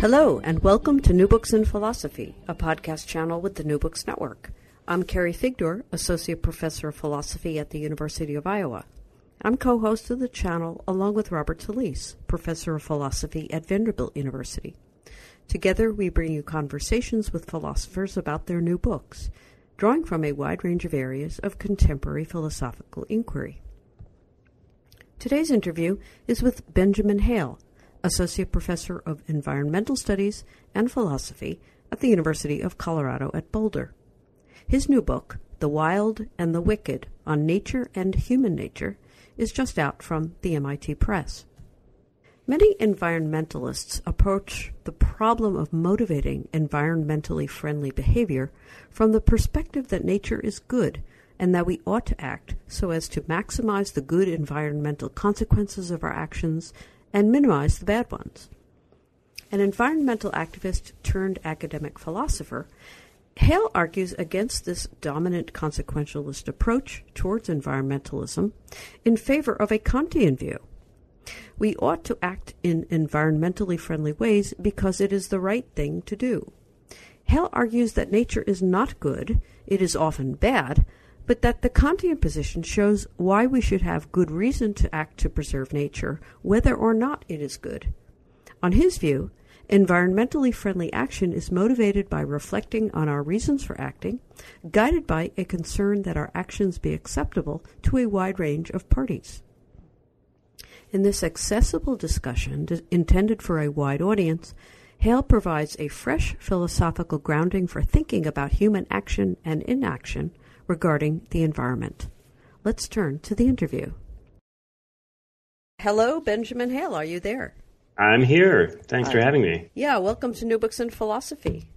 Hello, and welcome to New Books in Philosophy, a podcast channel with the New Books Network. I'm Carrie Figdor, Associate Professor of Philosophy at the University of Iowa. I'm co host of the channel along with Robert Talisse, Professor of Philosophy at Vanderbilt University. Together, we bring you conversations with philosophers about their new books, drawing from a wide range of areas of contemporary philosophical inquiry. Today's interview is with Benjamin Hale, Associate Professor of Environmental Studies and Philosophy at the University of Colorado at Boulder. His new book, The Wild and the Wicked on Nature and Human Nature, is just out from the MIT Press. Many environmentalists approach the problem of motivating environmentally friendly behavior from the perspective that nature is good and that we ought to act so as to maximize the good environmental consequences of our actions and minimize the bad ones. An environmental activist turned academic philosopher, Hale argues against this dominant consequentialist approach towards environmentalism in favor of a Kantian view. We ought to act in environmentally friendly ways because it is the right thing to do. Hale argues that nature is not good, it is often bad, but that the Kantian position shows why we should have good reason to act to preserve nature, whether or not it is good. On his view, environmentally friendly action is motivated by reflecting on our reasons for acting, guided by a concern that our actions be acceptable to a wide range of parties. In this accessible discussion intended for a wide audience, Hale provides a fresh philosophical grounding for thinking about human action and inaction regarding the environment. Let's turn to the interview. Hello, Benjamin Hale. Are you there? I'm here. Thanks uh, for having me. Yeah, welcome to New Books in Philosophy.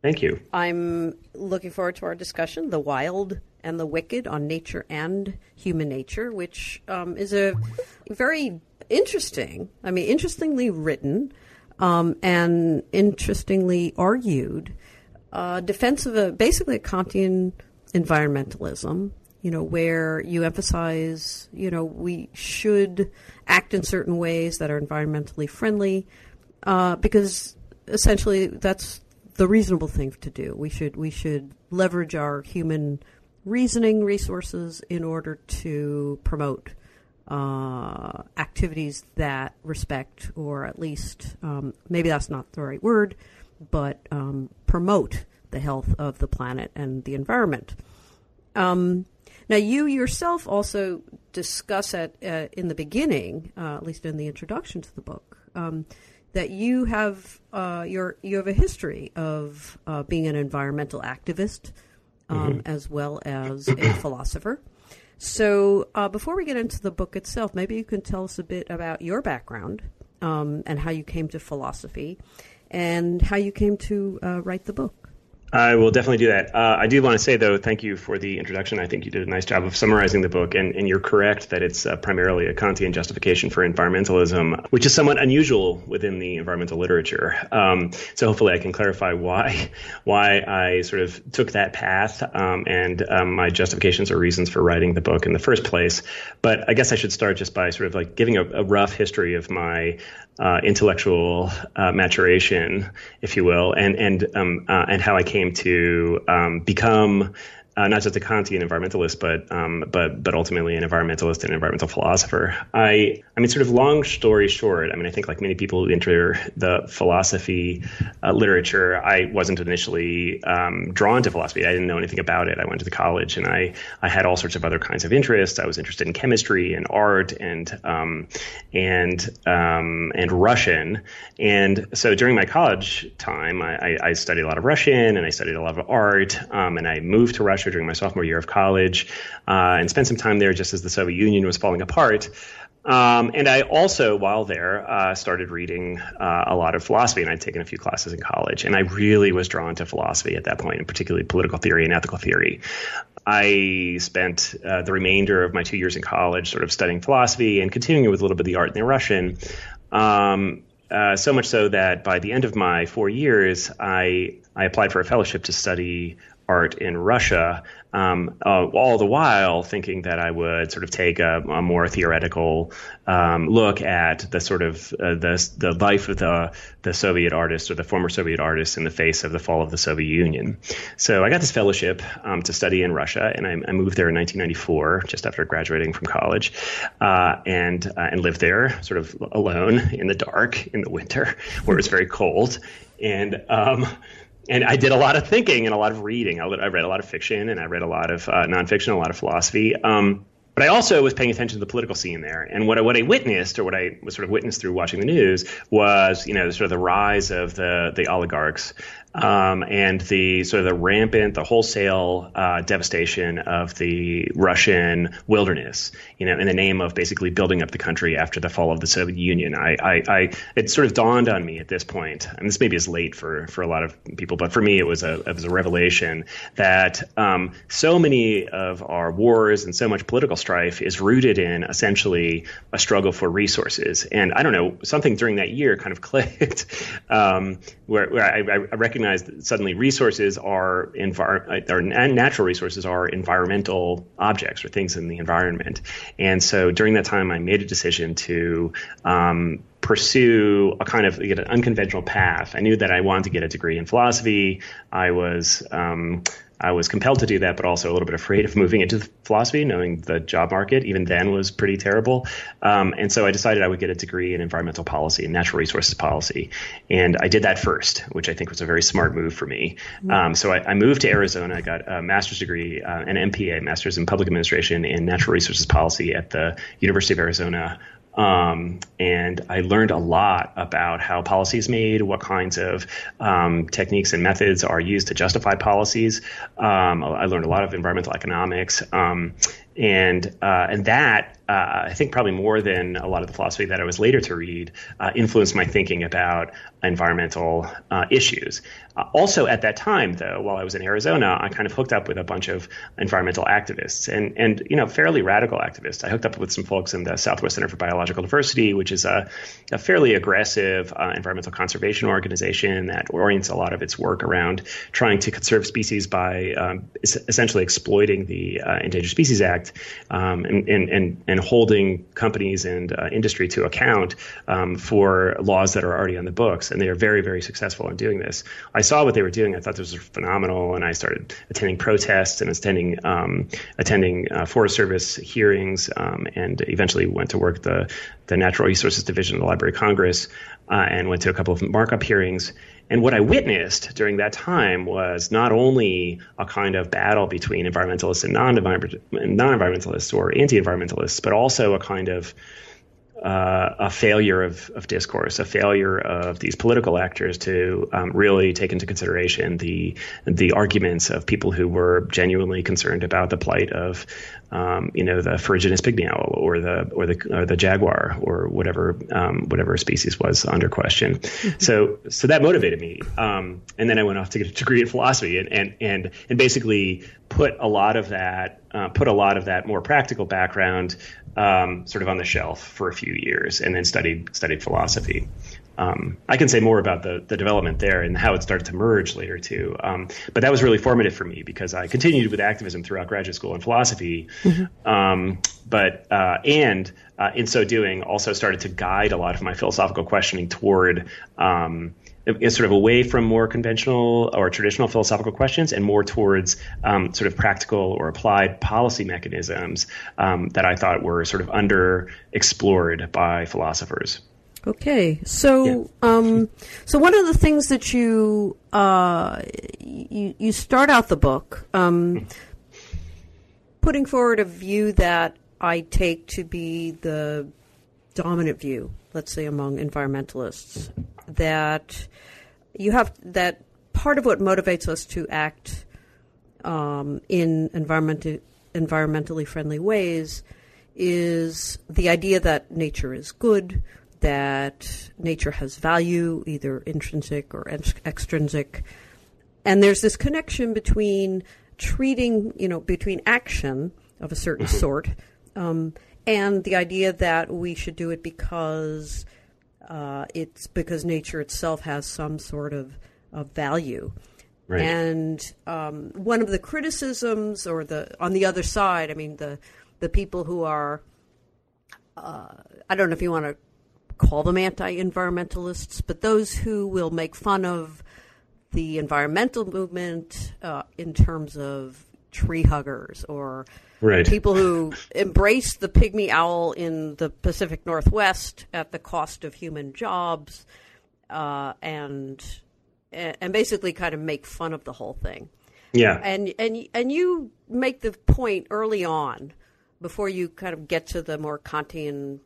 Thank you. I'm looking forward to our discussion, The Wild and the Wicked on Nature and Human Nature, which um, is a very interesting, I mean, interestingly written um, and interestingly argued uh, defense of a, basically a Kantian environmentalism, you know, where you emphasize, you know, we should act in certain ways that are environmentally friendly, uh, because essentially that's the reasonable thing to do. We should we should leverage our human reasoning resources in order to promote uh, activities that respect, or at least um, maybe that's not the right word, but um, promote the health of the planet and the environment. Um, now, you yourself also discuss it uh, in the beginning, uh, at least in the introduction to the book, um, that you have uh, your you have a history of uh, being an environmental activist um, mm-hmm. as well as a philosopher. So, uh, before we get into the book itself, maybe you can tell us a bit about your background um, and how you came to philosophy, and how you came to uh, write the book. I will definitely do that. Uh, I do want to say, though, thank you for the introduction. I think you did a nice job of summarizing the book, and, and you're correct that it's uh, primarily a Kantian justification for environmentalism, which is somewhat unusual within the environmental literature. Um, so hopefully, I can clarify why why I sort of took that path um, and um, my justifications or reasons for writing the book in the first place. But I guess I should start just by sort of like giving a, a rough history of my uh, intellectual uh, maturation, if you will, and and um, uh, and how I came to um, become uh, not just a Kantian environmentalist, but um, but but ultimately an environmentalist and environmental philosopher. I I mean, sort of long story short. I mean, I think like many people who enter the philosophy uh, literature, I wasn't initially um, drawn to philosophy. I didn't know anything about it. I went to the college and I I had all sorts of other kinds of interests. I was interested in chemistry and art and um, and um, and Russian. And so during my college time, I, I, studied a lot of Russian and I studied a lot of art. Um, and I moved to Russia during my sophomore year of college uh, and spent some time there just as the Soviet Union was falling apart. Um, and I also, while there, uh, started reading uh, a lot of philosophy, and I'd taken a few classes in college. And I really was drawn to philosophy at that point, and particularly political theory and ethical theory. I spent uh, the remainder of my two years in college sort of studying philosophy and continuing with a little bit of the art and the Russian. Um, uh, so much so that by the end of my four years, I I applied for a fellowship to study art in Russia, um, uh, all the while thinking that I would sort of take a, a more theoretical um, look at the sort of uh, the the life of the the Soviet artists or the former Soviet artists in the face of the fall of the Soviet Union. So I got this fellowship um, to study in Russia, and I, I, moved there in 1994, just after graduating from college, uh, and uh, and lived there sort of alone in the dark in the winter, where it was very cold, and um, and I did a lot of thinking and a lot of reading. I, read a lot of fiction and I read a lot of uh, nonfiction, a lot of philosophy. Um, but I also was paying attention to the political scene there, and what I, what I witnessed, or what I was sort of witnessed through watching the news, was you know sort of the rise of the the oligarchs um, and the sort of the rampant, the wholesale uh, devastation of the Russian wilderness, you know, in the name of basically building up the country after the fall of the Soviet Union. I, I, I it sort of dawned on me at this point, and this maybe is late for for a lot of people, but for me it was a it was a revelation that um, so many of our wars and so much political strife is rooted in essentially a struggle for resources. And I don't know, something during that year kind of clicked, um, where, where I, I recognize that suddenly resources are, envir- are natural resources are environmental objects or things in the environment. And so during that time, I made a decision to um, pursue a kind of an unconventional path. I knew that I wanted to get a degree in philosophy. I was um, I was compelled to do that, but also a little bit afraid of moving into philosophy, knowing the job market even then was pretty terrible. Um, and so I decided I would get a degree in environmental policy and natural resources policy. And I did that first, which I think was a very smart move for me. Mm-hmm. Um, so I, I, moved to Arizona. I got a master's degree, uh, an MPA, Master's in Public Administration and Natural Resources Policy at the University of Arizona um, and I learned a lot about how policy is made, what kinds of um, techniques and methods are used to justify policies. Um, I learned a lot of environmental economics, um, and uh, and that uh, I think probably more than a lot of the philosophy that I was later to read uh, influenced my thinking about environmental uh, issues. Uh, also, at that time, though, while I was in Arizona, I kind of hooked up with a bunch of environmental activists and and you know fairly radical activists. I hooked up with some folks in the Southwest Center for Biological Diversity, which is a, a fairly aggressive uh, environmental conservation organization that orients a lot of its work around trying to conserve species by um, essentially exploiting the Endangered Species Act um, and, and and and and holding companies and uh, industry to account um, for laws that are already on the books. And they are very, very successful in doing this. I saw what they were doing. I thought this was phenomenal, and I started attending protests and attending um, attending uh, Forest Service hearings, um, and eventually went to work the the Natural Resources Division of the Library of Congress, uh, and went to a couple of markup hearings. And what I witnessed during that time was not only a kind of battle between environmentalists and non-environmentalists or anti-environmentalists, but also a kind of uh, a failure of, of discourse, a failure of these political actors to um, really take into consideration the the arguments of people who were genuinely concerned about the plight of, um, you know, the ferruginous pygmy owl or the or the or the jaguar or whatever um, whatever species was under question. Mm-hmm. So so that motivated me, um, and then I went off to get a degree in philosophy and and and, and basically put a lot of that uh, put a lot of that more practical background um, sort of on the shelf for a few years, and then studied studied philosophy. Um, I can say more about the, the development there and how it started to merge later too. Um, but that was really formative for me because I continued with activism throughout graduate school and philosophy. Mm-hmm. Um, but uh, and uh, in so doing, also started to guide a lot of my philosophical questioning toward um, is sort of away from more conventional or traditional philosophical questions and more towards um, sort of practical or applied policy mechanisms um, that I thought were sort of underexplored by philosophers. Okay, so yeah. um, so one of the things that you uh, you, you start out the book um, putting forward a view that I take to be the dominant view, let's say among environmentalists, that you have that part of what motivates us to act um, in environment, environmentally friendly ways is the idea that nature is good, that nature has value, either intrinsic or extrinsic. And there's this connection between treating, you know, between action of a certain mm-hmm. sort um, and the idea that we should do it because uh, it's because nature itself has some sort of, of value. Right. And um, one of the criticisms, or the on the other side, I mean the the people who are, uh, I don't know if you want to call them anti-environmentalists, but those who will make fun of the environmental movement uh, in terms of tree huggers or right. people who embrace the pygmy owl in the Pacific Northwest at the cost of human jobs, uh, and and basically kind of make fun of the whole thing. Yeah, and and and you make the point early on before you kind of get to the more Kantian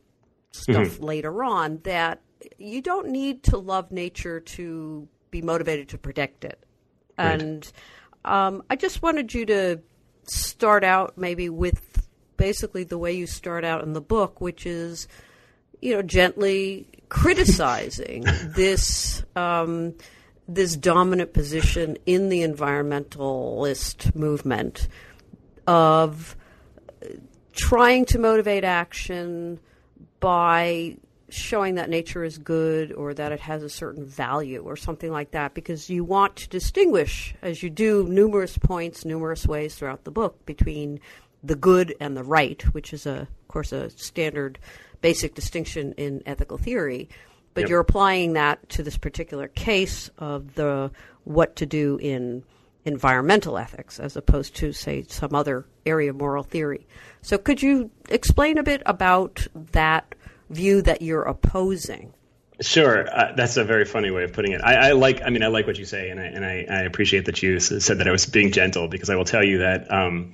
stuff mm-hmm. later on that you don't need to love nature to be motivated to protect it. Right. And um, I just wanted you to start out maybe with basically the way you start out in the book, which is, you know, gently criticizing this um, this dominant position in the environmentalist movement of trying to motivate action by showing that nature is good or that it has a certain value or something like that because you want to distinguish, as you do numerous points, numerous ways throughout the book, between the good and the right, which is, a, of course, a standard basic distinction in ethical theory. But yep. you're applying that to this particular case of the what to do in environmental ethics as opposed to, say, some other area of moral theory. So, could you explain a bit about that view that you're opposing? Sure, uh, that's a very funny way of putting it. I, I, like, I mean, I like what you say, and I and I, I, appreciate that you said that I was being gentle because I will tell you that um,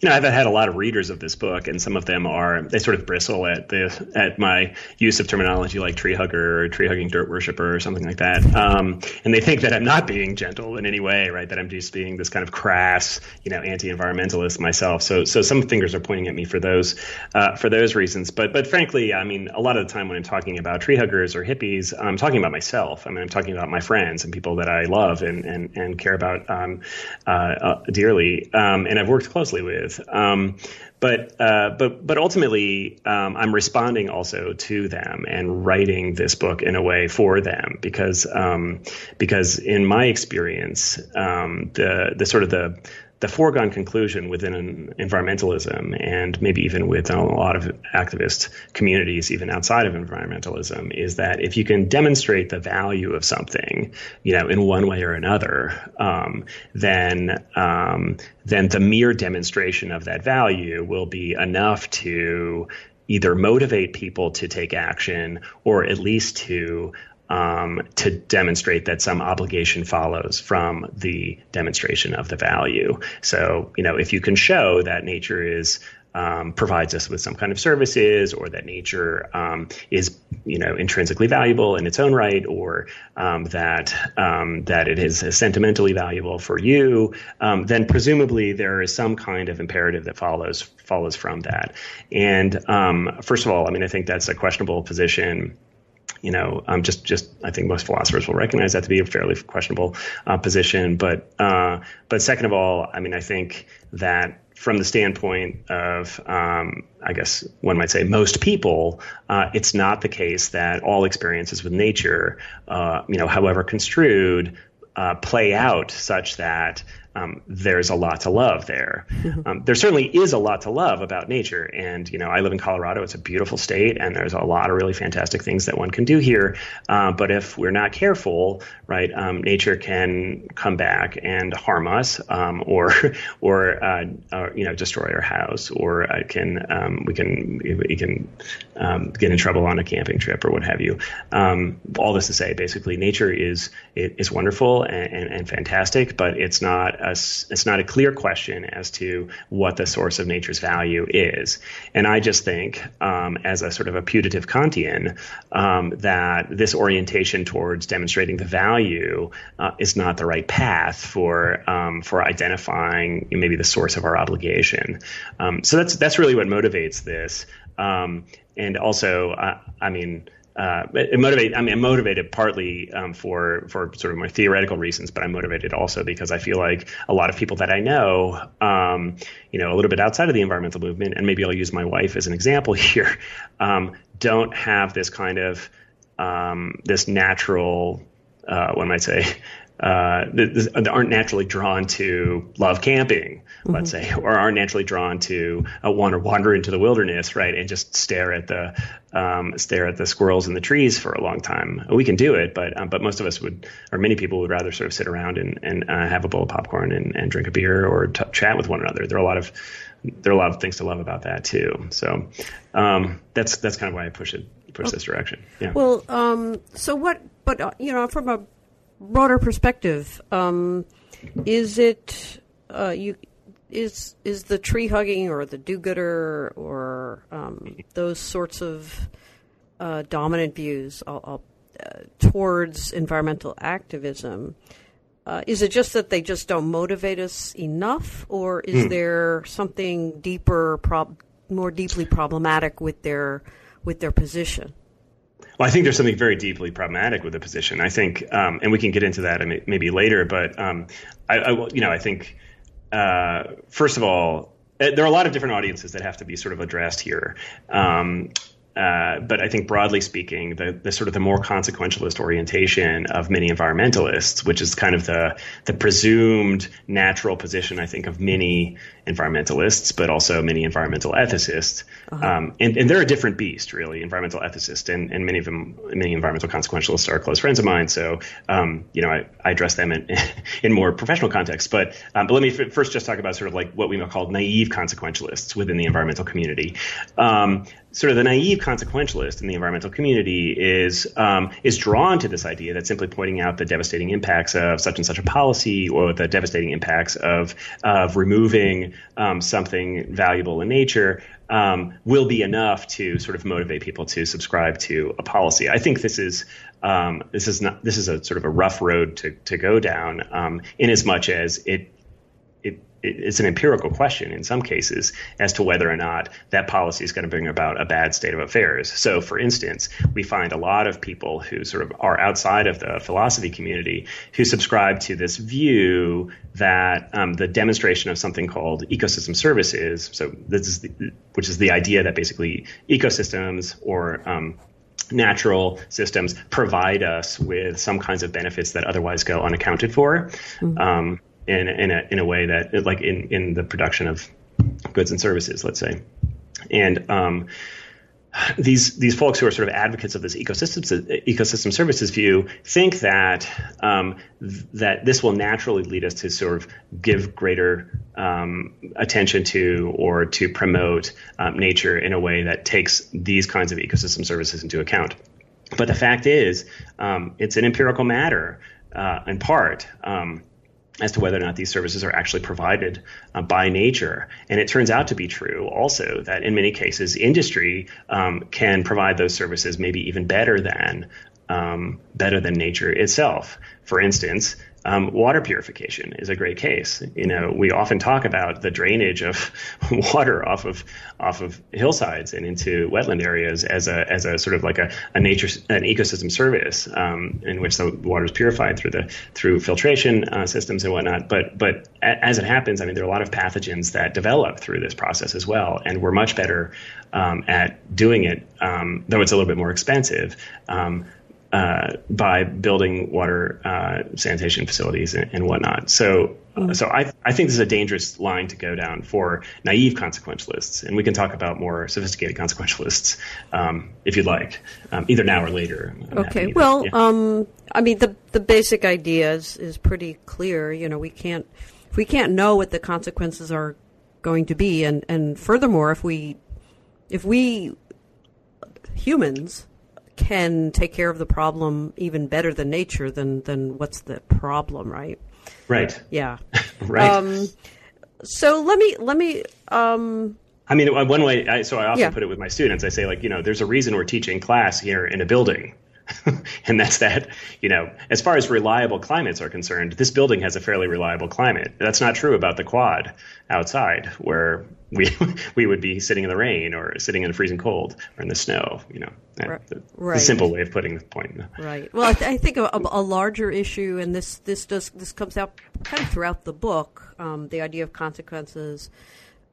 you know, I've had a lot of readers of this book, and some of them are they sort of bristle at the at my use of terminology like tree hugger or tree hugging dirt worshiper or something like that, um, and they think that I'm not being gentle in any way, right? That I'm just being this kind of crass, you know, anti-environmentalist myself. So so some fingers are pointing at me for those uh, for those reasons. But but frankly, I mean, a lot of the time when I'm talking about tree huggers or hippies, I'm talking about myself. I mean, I'm talking about my friends and people that I love and and, and care about um, uh, uh, dearly, um, and I've worked closely with. Um, but uh, but but ultimately, um, I'm responding also to them and writing this book in a way for them because um, because in my experience, um, the the sort of the the foregone conclusion within environmentalism and maybe even within a lot of activist communities, even outside of environmentalism, is that if you can demonstrate the value of something, you know, in one way or another, um, then um, then the mere demonstration of that value will be enough to either motivate people to take action or at least to um, to demonstrate that some obligation follows from the demonstration of the value. So, you know, if you can show that nature is um, provides us with some kind of services, or that nature um, is, you know, intrinsically valuable in its own right, or um, that um, that it is sentimentally valuable for you, um, then presumably there is some kind of imperative that follows follows from that. And first of all, I mean, I think that's a questionable position you know, um, just just I think most philosophers will recognize that to be a fairly questionable uh, position. But uh, but second of all, I mean, I think that from the standpoint of, um, I guess one might say, most people, uh, it's not the case that all experiences with nature, uh, you know, however construed, uh, play out such that um, there's a lot to love there. Um, there certainly is a lot to love about nature. And, you know, I live in Colorado. It's a beautiful state, and there's a lot of really fantastic things that one can do here. Uh, but if we're not careful, right, um, nature can come back and harm us um, or, or, uh, or, you know, destroy our house, or uh, can, um, we can, we can um, get in trouble on a camping trip or what have you. all this to say, basically, nature is, is wonderful and, and, and fantastic, but it's not a, it's not a clear question as to what the source of nature's value is. And I just think, um, as a sort of a putative Kantian, um, that this orientation towards demonstrating the value uh, is not the right path for um, for identifying maybe the source of our obligation. Um, so that's that's really what motivates this. Um, and also, uh, I mean uh, it motivate. I mean, I'm motivated partly um, for for sort of my theoretical reasons, but I'm motivated also because I feel like a lot of people that I know, um, you know, a little bit outside of the environmental movement, and maybe I'll use my wife as an example here, um, don't have this kind of um, this natural, uh, one might say, uh, that aren't naturally drawn to love camping, mm-hmm. let's say, or aren't naturally drawn to uh, want to wander into the wilderness, right, and just stare at the um, stare at the squirrels in the trees for a long time. We can do it, but um, but most of us would, or many people would rather sort of sit around and and uh, have a bowl of popcorn and, and drink a beer or t- chat with one another. There are a lot of there are a lot of things to love about that too. So um, that's that's kind of why I push it push okay. this direction. Yeah. Well, um, so what? But uh, you know, from a broader perspective, um, is it uh, you? Is is the tree hugging or the do-gooder or um, those sorts of uh, dominant views I'll, I'll, uh, towards environmental activism? Uh, is it just that they just don't motivate us enough, or is hmm. there something deeper, prob- more deeply problematic with their with their position? Well, I think there's something very deeply problematic with the position. I think, um, and we can get into that maybe later. But um, I, I, you know, I think uh, first of all, eh, there are a lot of different audiences that have to be sort of addressed here. Um, uh, but I think broadly speaking, the, the sort of the more consequentialist orientation of many environmentalists, which is kind of the the presumed natural position, I think, of many environmentalists, but also many environmental ethicists. Uh-huh. Um, and, and they're a different beast, really, environmental ethicists, and, and many of them, many environmental consequentialists are close friends of mine. So, um, you know, I, I address them in, in more professional contexts. But, um, but let me f- first just talk about sort of like what we might call naive consequentialists within the environmental community. Sort of the naive consequentialist in the environmental community is um, is drawn to this idea that simply pointing out the devastating impacts of such and such a policy or the devastating impacts of of removing um, something valuable in nature um, will be enough to sort of motivate people to subscribe to a policy. I think this is um, this is not this is a sort of a rough road to to go down um, in as much as it it's an empirical question in some cases as to whether or not that policy is going to bring about a bad state of affairs. So, for instance, we find a lot of people who sort of are outside of the philosophy community who subscribe to this view that um, the demonstration of something called ecosystem services, so this is the, which is the idea that basically ecosystems or um, natural systems provide us with some kinds of benefits that otherwise go unaccounted for. Mm-hmm. Um, in in a in a way that like in in the production of goods and services, let's say, and um, these these folks who are sort of advocates of this ecosystem ecosystem services view think that um, th- that this will naturally lead us to sort of give greater um, attention to or to promote um, nature in a way that takes these kinds of ecosystem services into account. But the fact is, um, it's an empirical matter uh, in part. Um, as to whether or not these services are actually provided uh, by nature. And it turns out to be true also that in many cases, industry um, can provide those services maybe even better than um, better than nature itself. For instance, um, water purification is a great case. You know, we often talk about the drainage of water off of off of hillsides and into wetland areas as a as a sort of like a, a nature an ecosystem service um, in which the water is purified through the through filtration uh, systems and whatnot. But but as it happens, I mean, there are a lot of pathogens that develop through this process as well, and we're much better um, at doing it, um, though it's a little bit more expensive. Uh, by building water uh, sanitation facilities and, and whatnot. So, mm-hmm. so I, I think this is a dangerous line to go down for naive consequentialists, and we can talk about more sophisticated consequentialists um, if you'd like, um, either now or later. I'm okay. Well, yeah. um, I mean, the the basic idea is, is pretty clear. You know, we can't if we can't know what the consequences are going to be, and and furthermore, if we if we humans can take care of the problem even better than nature, then then what's the problem, right? Right. Yeah. right. Um, so let me let me. Um, I mean, one way. I, so I often yeah. put it with my students. I say, like, you know, there's a reason we're teaching class here in a building. and that's that, you know, as far as reliable climates are concerned, this building has a fairly reliable climate. That's not true about the quad outside, where we we would be sitting in the rain or sitting in the freezing cold or in the snow. You know, right. the, the simple way of putting the point. Right. Well, I, th- I think a, a, larger issue, and this this does this comes out kind of throughout the book, um, the idea of consequences.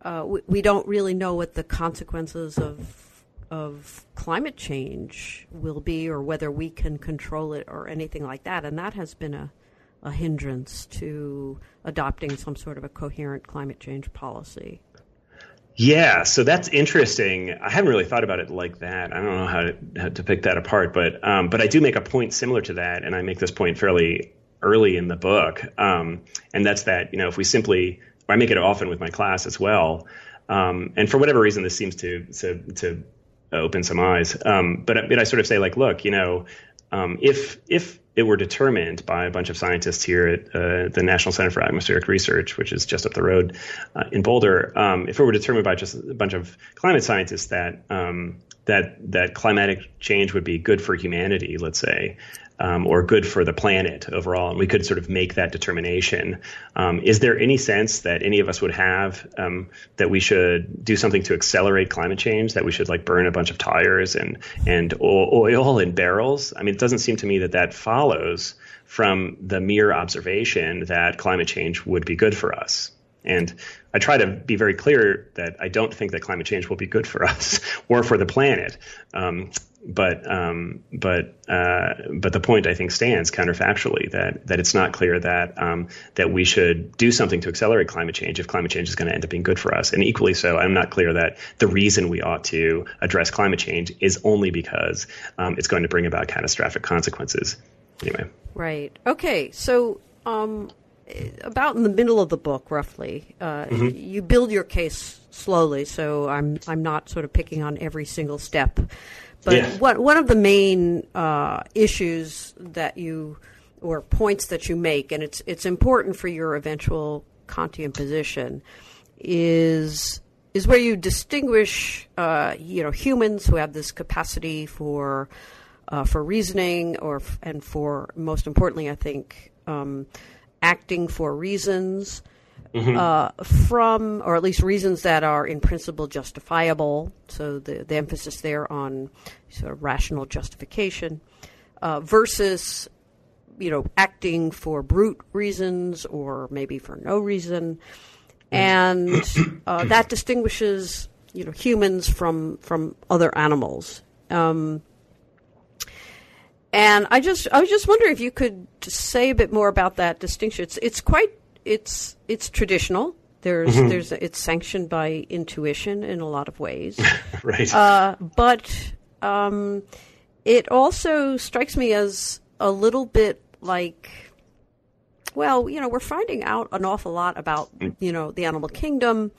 Uh, we, we don't really know what the consequences of of climate change will be or whether we can control it or anything like that and that has been a a hindrance to adopting some sort of a coherent climate change policy? Yeah, so that's interesting. I haven't really thought about it like that. I don't know how to, how to pick that apart, but um, but I do make a point similar to that, and I make this point fairly early in the book, um, and that's that you know if we simply, I make it often with my class as well, um, and for whatever reason this seems to to, to open some eyes, um, but, but I sort of say like, look, you know, um, if if it were determined by a bunch of scientists here at uh, the National Center for Atmospheric Research, which is just up the road uh, in Boulder, um, if it were determined by just a bunch of climate scientists that um, that that climatic change would be good for humanity, let's say, um, or good for the planet overall, and we could sort of make that determination. Um, is there any sense that any of us would have um, that we should do something to accelerate climate change? That we should like burn a bunch of tires and and oil in barrels? I mean, it doesn't seem to me that that follows from the mere observation that climate change would be good for us. And I try to be very clear that I don't think that climate change will be good for us or for the planet. Um, but um, but uh, but the point I think stands counterfactually that that it's not clear that um, that we should do something to accelerate climate change if climate change is going to end up being good for us. And equally so, I'm not clear that the reason we ought to address climate change is only because um, it's going to bring about catastrophic consequences. Anyway. Right. Okay. So. Um, about in the middle of the book, roughly, uh, mm-hmm. you build your case slowly. So I'm I'm not sort of picking on every single step. But yeah. what, one of the main uh, issues that you or points that you make, and it's it's important for your eventual Kantian position, is is where you distinguish, uh, you know, humans who have this capacity for uh, for reasoning, or and for most importantly, I think, um, acting for reasons mm-hmm. uh, from, or at least reasons that are in principle justifiable. So the, the emphasis there on sort of rational justification uh, versus, you know, acting for brute reasons or maybe for no reason. And uh, that distinguishes, you know, humans from, from other animals. Um, and I just I was just wondering if you could say a bit more about that distinction. It's it's quite it's it's traditional. There's mm-hmm. there's it's sanctioned by intuition in a lot of ways, right? Uh, but um, it also strikes me as a little bit like, well, you know, we're finding out an awful lot about mm. you know the animal kingdom.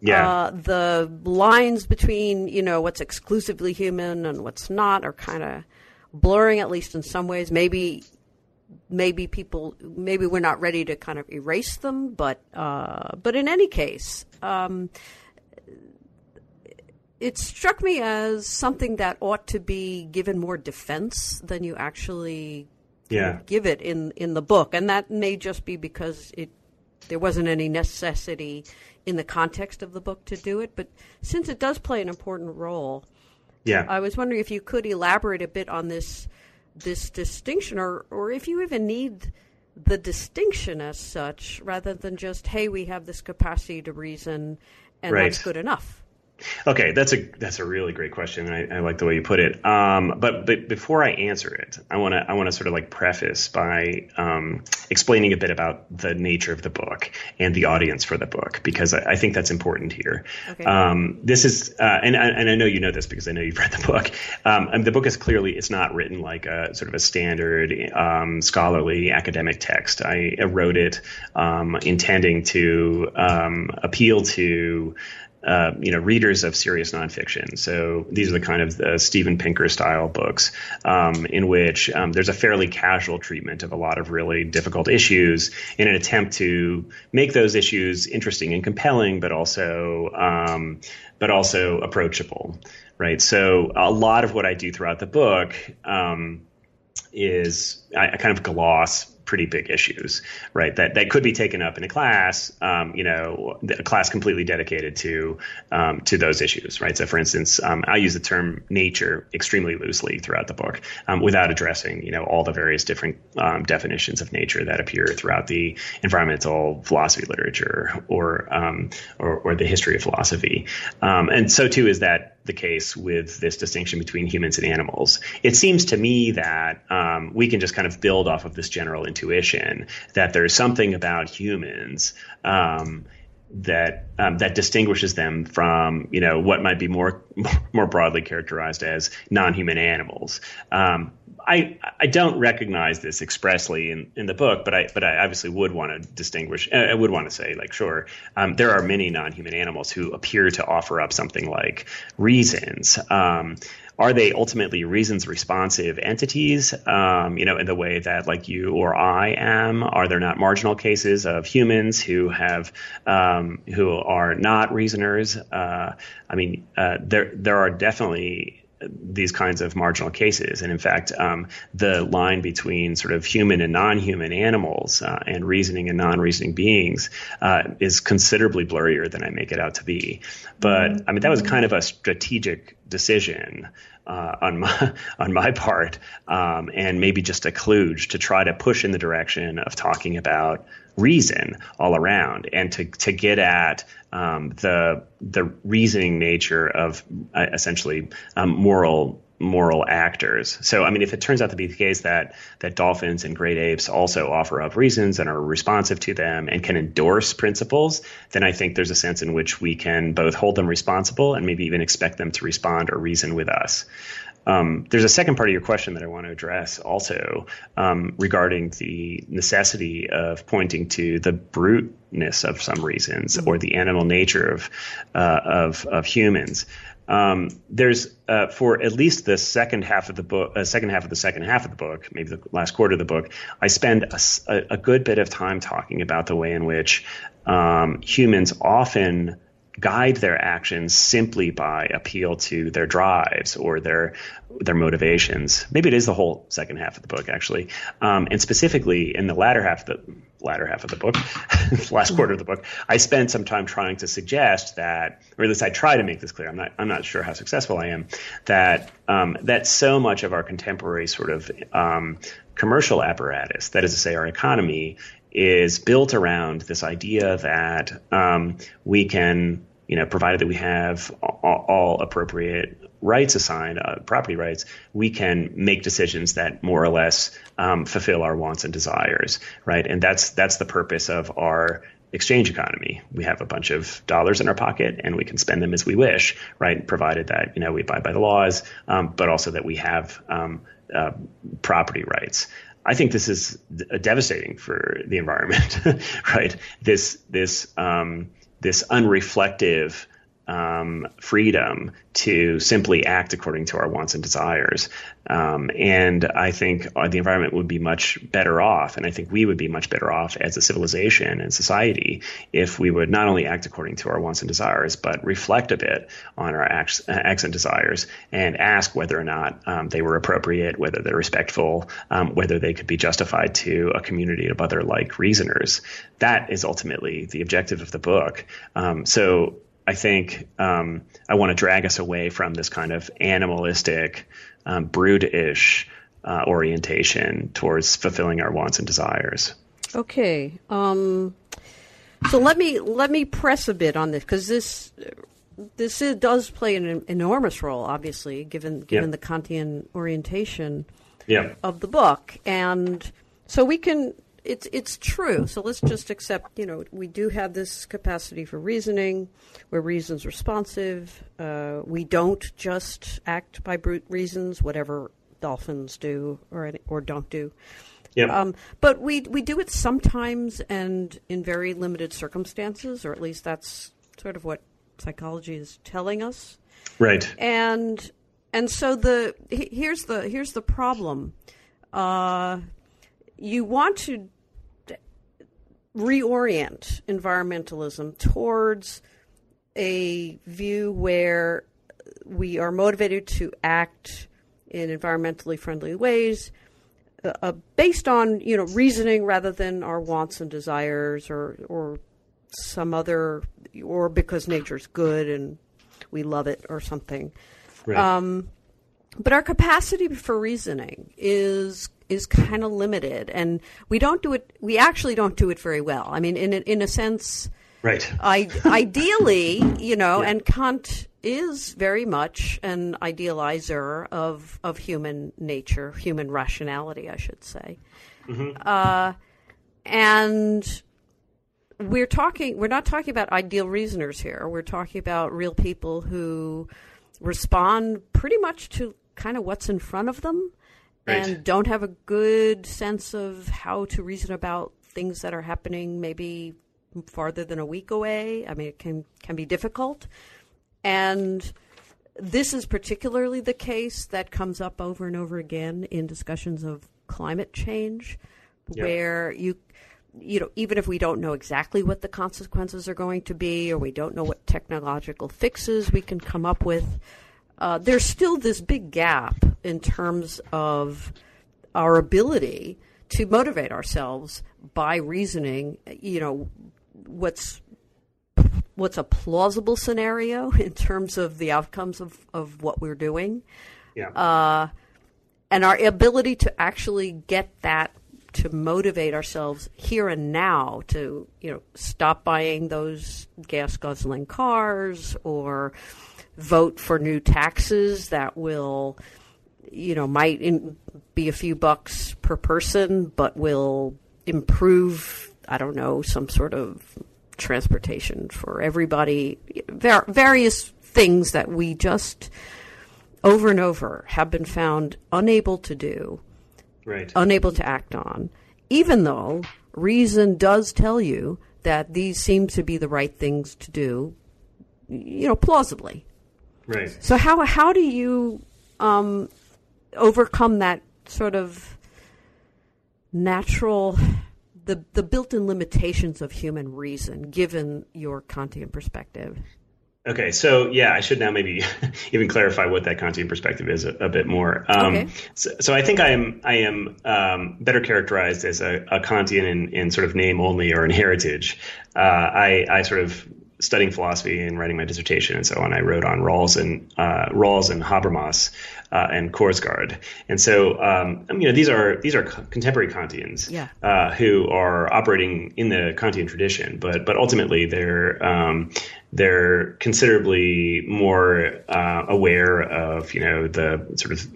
Yeah. Uh, the lines between you know what's exclusively human and what's not are kind of blurring, at least in some ways. Maybe maybe people maybe we're not ready to kind of erase them, but uh, but in any case, um, it struck me as something that ought to be given more defense than you actually yeah. give it in in the book, and that may just be because it there wasn't any necessity in the context of the book to do it, but since it does play an important role. Yeah. I was wondering if you could elaborate a bit on this this distinction, or or if you even need the distinction as such, rather than just hey, we have this capacity to reason, and right. that's good enough. Okay, that's a that's a really great question. I, I like the way you put it. Um, but but before I answer it, I want to I want to sort of like preface by um, explaining a bit about the nature of the book and the audience for the book because I, I think that's important here. Okay. Um, this is uh, and and I know you know this because I know you've read the book. Um, and the book is clearly it's not written like a sort of a standard um, scholarly academic text. I wrote it um, intending to appeal to uh, you know, readers of serious nonfiction. So these are the kind of the Steven Pinker style books um, in which um, there's a fairly casual treatment of a lot of really difficult issues in an attempt to make those issues interesting and compelling, but also um, but also approachable, right? So a lot of what I do throughout the book um, is I, I kind of gloss pretty big issues, right? That that could be taken up in a class, um, you know, a class completely dedicated to um, to those issues, right? So, for instance, um, I use the term nature extremely loosely throughout the book, um, without addressing, you know, all the various different um, definitions of nature that appear throughout the environmental philosophy literature or um, or, or, the history of philosophy. and so too is that the case with this distinction between humans and animals. It seems to me that um, we can just kind of build off of this general intuition that there's something about humans. Um, that um, that distinguishes them from you know what might be more more broadly characterized as non-human animals. Um, I I don't recognize this expressly in, in the book, but I but I obviously would want to distinguish. Uh, I would want to say like sure, um, there are many non-human animals who appear to offer up something like reasons. Um, are they ultimately reasons responsive entities um, you know in the way that like you or i am are there not marginal cases of humans who have um, who are not reasoners uh, i mean uh, there there are definitely these kinds of marginal cases. And in fact, um, the line between sort of human and non human animals uh, and reasoning and non reasoning beings uh, is considerably blurrier than I make it out to be. But I mean, that was kind of a strategic decision uh, on my on my part, um, and maybe just a kludge to try to push in the direction of talking about reason all around, and to to get at um, the the reasoning nature of uh, essentially um, moral moral actors. So, I mean, if it turns out to be the case that that dolphins and great apes also offer up reasons and are responsive to them and can endorse principles, then I think there's a sense in which we can both hold them responsible and maybe even expect them to respond or reason with us. Um, there's a second part of your question that I want to address also um, regarding the necessity of pointing to the bruteness of some reasons or the animal nature of uh, of, of humans. Um, there's uh, for at least the second half of the book, uh, second half of the second half of the book, maybe the last quarter of the book, I spend a, a good bit of time talking about the way in which um, humans often guide their actions simply by appeal to their drives or their their motivations. Maybe it is the whole second half of the book, actually, um, and specifically in the latter half of the latter half of the book, last quarter of the book, I spent some time trying to suggest that, or at least I try to make this clear. I'm not I'm not sure how successful I am. That um, that so much of our contemporary sort of um, commercial apparatus, that is to say, our economy, is built around this idea that um, we can, you know, provided that we have all, all appropriate rights assigned, uh, property rights, we can make decisions that more or less um, fulfill our wants and desires, right? And that's that's the purpose of our exchange economy. We have a bunch of dollars in our pocket and we can spend them as we wish, right? Provided that you know we abide by the laws, um, but also that we have um, uh, property rights. I think this is devastating for the environment, right? This this um, this unreflective um, freedom to simply act according to our wants and desires. Um, and I think the environment would be much better off, and I think we would be much better off as a civilization and society if we would not only act according to our wants and desires, but reflect a bit on our acts, acts and desires and ask whether or not um, they were appropriate, whether they're respectful, um, whether they could be justified to a community of other like reasoners. That is ultimately the objective of the book. Um, so I think um, I want to drag us away from this kind of animalistic, um, brutish uh, orientation towards fulfilling our wants and desires. Okay, um, so let me let me press a bit on this because this this is, does play an enormous role, obviously, given given the Kantian orientation of the book, and so we can it's it's true. So let's just accept, you know, we do have this capacity for reasoning. Where reasons responsive. Uh, we don't just act by brute reasons, whatever dolphins do or or don't do. Yeah. Um, but we we do it sometimes and in very limited circumstances, or at least that's sort of what psychology is telling us. Right. And and so the here's the here's the problem. Uh, you want to reorient environmentalism towards a view where we are motivated to act in environmentally friendly ways uh, uh, based on you know reasoning rather than our wants and desires or or some other or because nature's good and we love it or something right. um, but our capacity for reasoning is is kind of limited, and we don't do it. We actually don't do it very well. I mean, in a, in a sense, Right. I, ideally, you know, yeah. and Kant is very much an idealizer of of human nature, human rationality, I should say. Mm-hmm. Uh, and we're talking we're not talking about ideal reasoners here. We're talking about real people who respond pretty much to kind of what's in front of them right. and don't have a good sense of how to reason about things that are happening maybe farther than a week away. I mean, it can can be difficult, and this is particularly the case that comes up over and over again in discussions of climate change, yeah. where you you know, even if we don't know exactly what the consequences are going to be, or we don't know what technological fixes we can come up with, uh, there's still this big gap in terms of our ability to motivate ourselves by reasoning. You know, what's what's a plausible scenario in terms of the outcomes of, of what we're doing. Yeah. Uh, and our ability to actually get that to motivate ourselves here and now to you know stop buying those gas guzzling cars or vote for new taxes that will you know might in, be a few bucks per person but will improve i don't know some sort of transportation for everybody var- various things that we just over and over have been found unable to do right. unable to act on, even though reason does tell you that these seem to be the right things to do, you know, plausibly. Right. So how how do you um, overcome that sort of natural the the built-in limitations of human reason given your Kantian perspective? Okay, so yeah, I should now maybe even clarify what that Kantian perspective is a, a bit more. Um, okay. So, so, I think I am I am um, better characterized as a, a Kantian in, in, sort of name only or in heritage. Uh, I, I sort of studying philosophy and writing my dissertation and so on, I wrote on Rawls and uh, Rawls and Habermas uh, and Korsgaard, and so um, you know these are these are contemporary Kantians yeah. uh, who are operating in the Kantian tradition, but but ultimately they're um, they're considerably more uh, aware of you know the sort of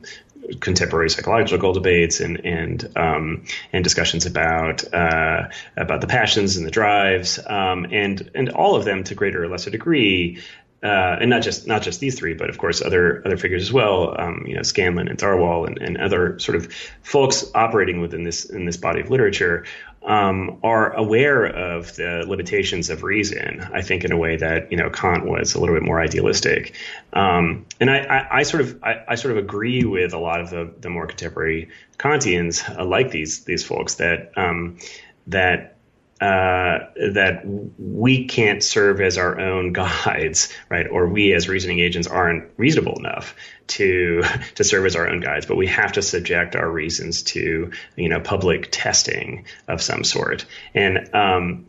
contemporary psychological debates and and um, and discussions about uh, about the passions and the drives, um, and and all of them to greater or lesser degree. Uh, and not just not just these three, but of course other other figures as well. Um, you know, Scanlon and Darwall and, and other sort of folks operating within this in this body of literature um, are aware of the limitations of reason. I think in a way that you know Kant was a little bit more idealistic, um, and I, I, I, sort of I, I, sort of agree with a lot of the, the more contemporary Kantians, uh, like these these folks that um, that uh, that we can't serve as our own guides, right? Or we as reasoning agents aren't reasonable enough to to serve as our own guides, but we have to subject our reasons to you know public testing of some sort. And um,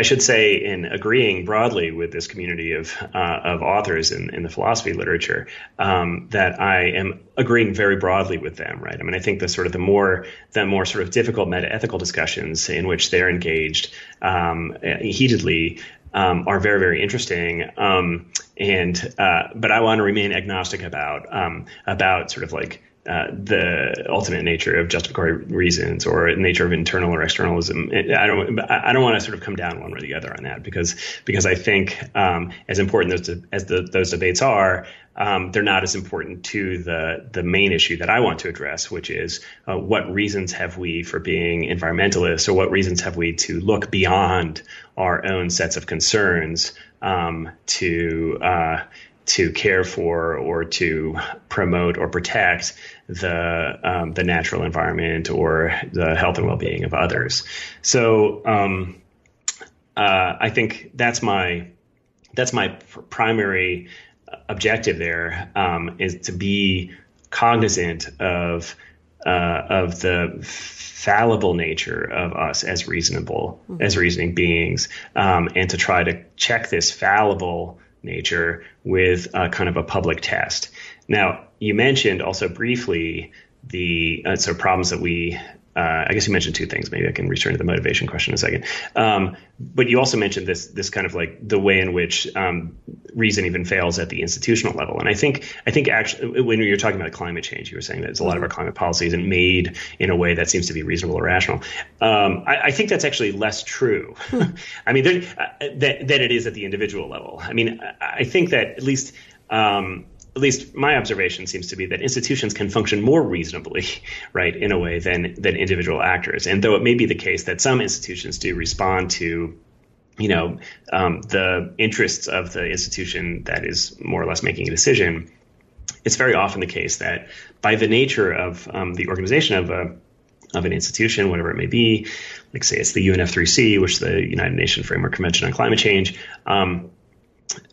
I should say, in agreeing broadly with this community of uh, of authors in, in the philosophy literature, um, that I am agreeing very broadly with them. Right. I mean, I think the sort of the more the more sort of difficult meta ethical discussions in which they're engaged um, heatedly um, are very, very interesting. Um, and uh, but I want to remain agnostic about um, about sort of like uh, the ultimate nature of justificatory reasons or nature of internal or externalism. I don't. I don't want to sort of come down one way or the other on that because because I think um, as important those as the, those debates are, um, they're not as important to the the main issue that I want to address, which is uh, what reasons have we for being environmentalists, or what reasons have we to look beyond our own sets of concerns um, to uh, to care for or to promote or protect the um, the natural environment or the health and well being of others. So um, uh, I think that's my that's my pr- primary objective there um, is to be cognizant of uh, of the fallible nature of us as reasonable mm-hmm. as reasoning beings, um, and to try to check this fallible nature with a kind of a public test. Now, you mentioned also briefly the uh, so problems that we uh, uh, I guess you mentioned two things. Maybe I can return to the motivation question in a second. Um, but you also mentioned this this kind of like the way in which um, reason even fails at the institutional level. And I think I think actually when you're talking about climate change, you were saying that a lot of our climate policy isn't made in a way that seems to be reasonable or rational. Um, I, I, think that's actually less true. I mean, there, uh, that that it is at the individual level. I mean, I, I think that at least. Um, at least my observation seems to be that institutions can function more reasonably, right, in a way than than individual actors. And though it may be the case that some institutions do respond to you know um, the interests of the institution that is more or less making a decision, it's very often the case that by the nature of um, the organization of a of an institution, whatever it may be, like say it's the UNFCCC, which is the United Nations Framework Convention on Climate Change, um,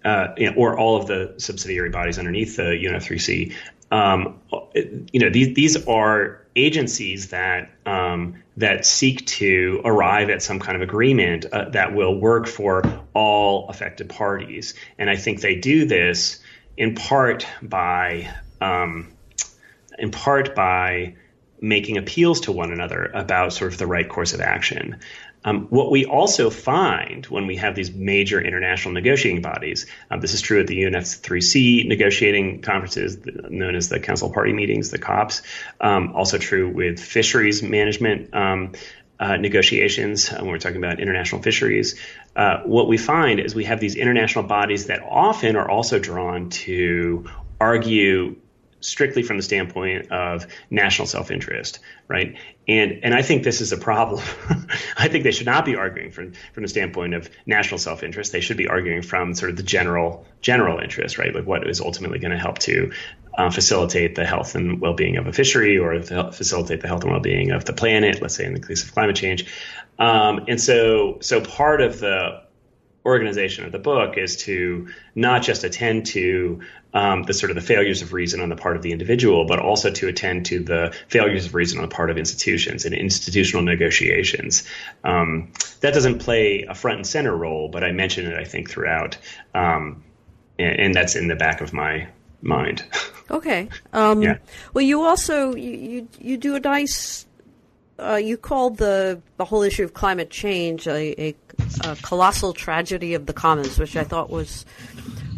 uh, or all of the subsidiary bodies underneath the UNFCCC. Um, you know, these these are agencies that um, that seek to arrive at some kind of agreement uh, that will work for all affected parties, and I think they do this in part by um, in part by making appeals to one another about sort of the right course of action. Um, what we also find when we have these major international negotiating bodies, um, this is true at the UNFCCC negotiating conferences known as the Council Party meetings, the COPs, um, also true with fisheries management. Um, uh, negotiations uh, when we're talking about international fisheries, uh, what we find is we have these international bodies that often are also drawn to argue strictly from the standpoint of national self-interest, right? And and I think this is a problem. I think they should not be arguing from from the standpoint of national self-interest. They should be arguing from sort of the general general interest, right? Like what is ultimately going to help to uh, facilitate the health and well-being of a fishery, or facilitate the health and well-being of the planet. Let's say in the case of climate change. Um, and so so part of the organization of the book is to not just attend to um, the sort of the failures of reason on the part of the individual, but also to attend to the failures of reason on the part of institutions and institutional negotiations. Um, that doesn't play a front and center role, but I mention it, I think, throughout, um, and, and, that's in the back of my mind. Okay. Um, yeah. Well, you also you, you, you do a nice. Uh, you called the the whole issue of climate change a, a, a colossal tragedy of the commons, which I thought was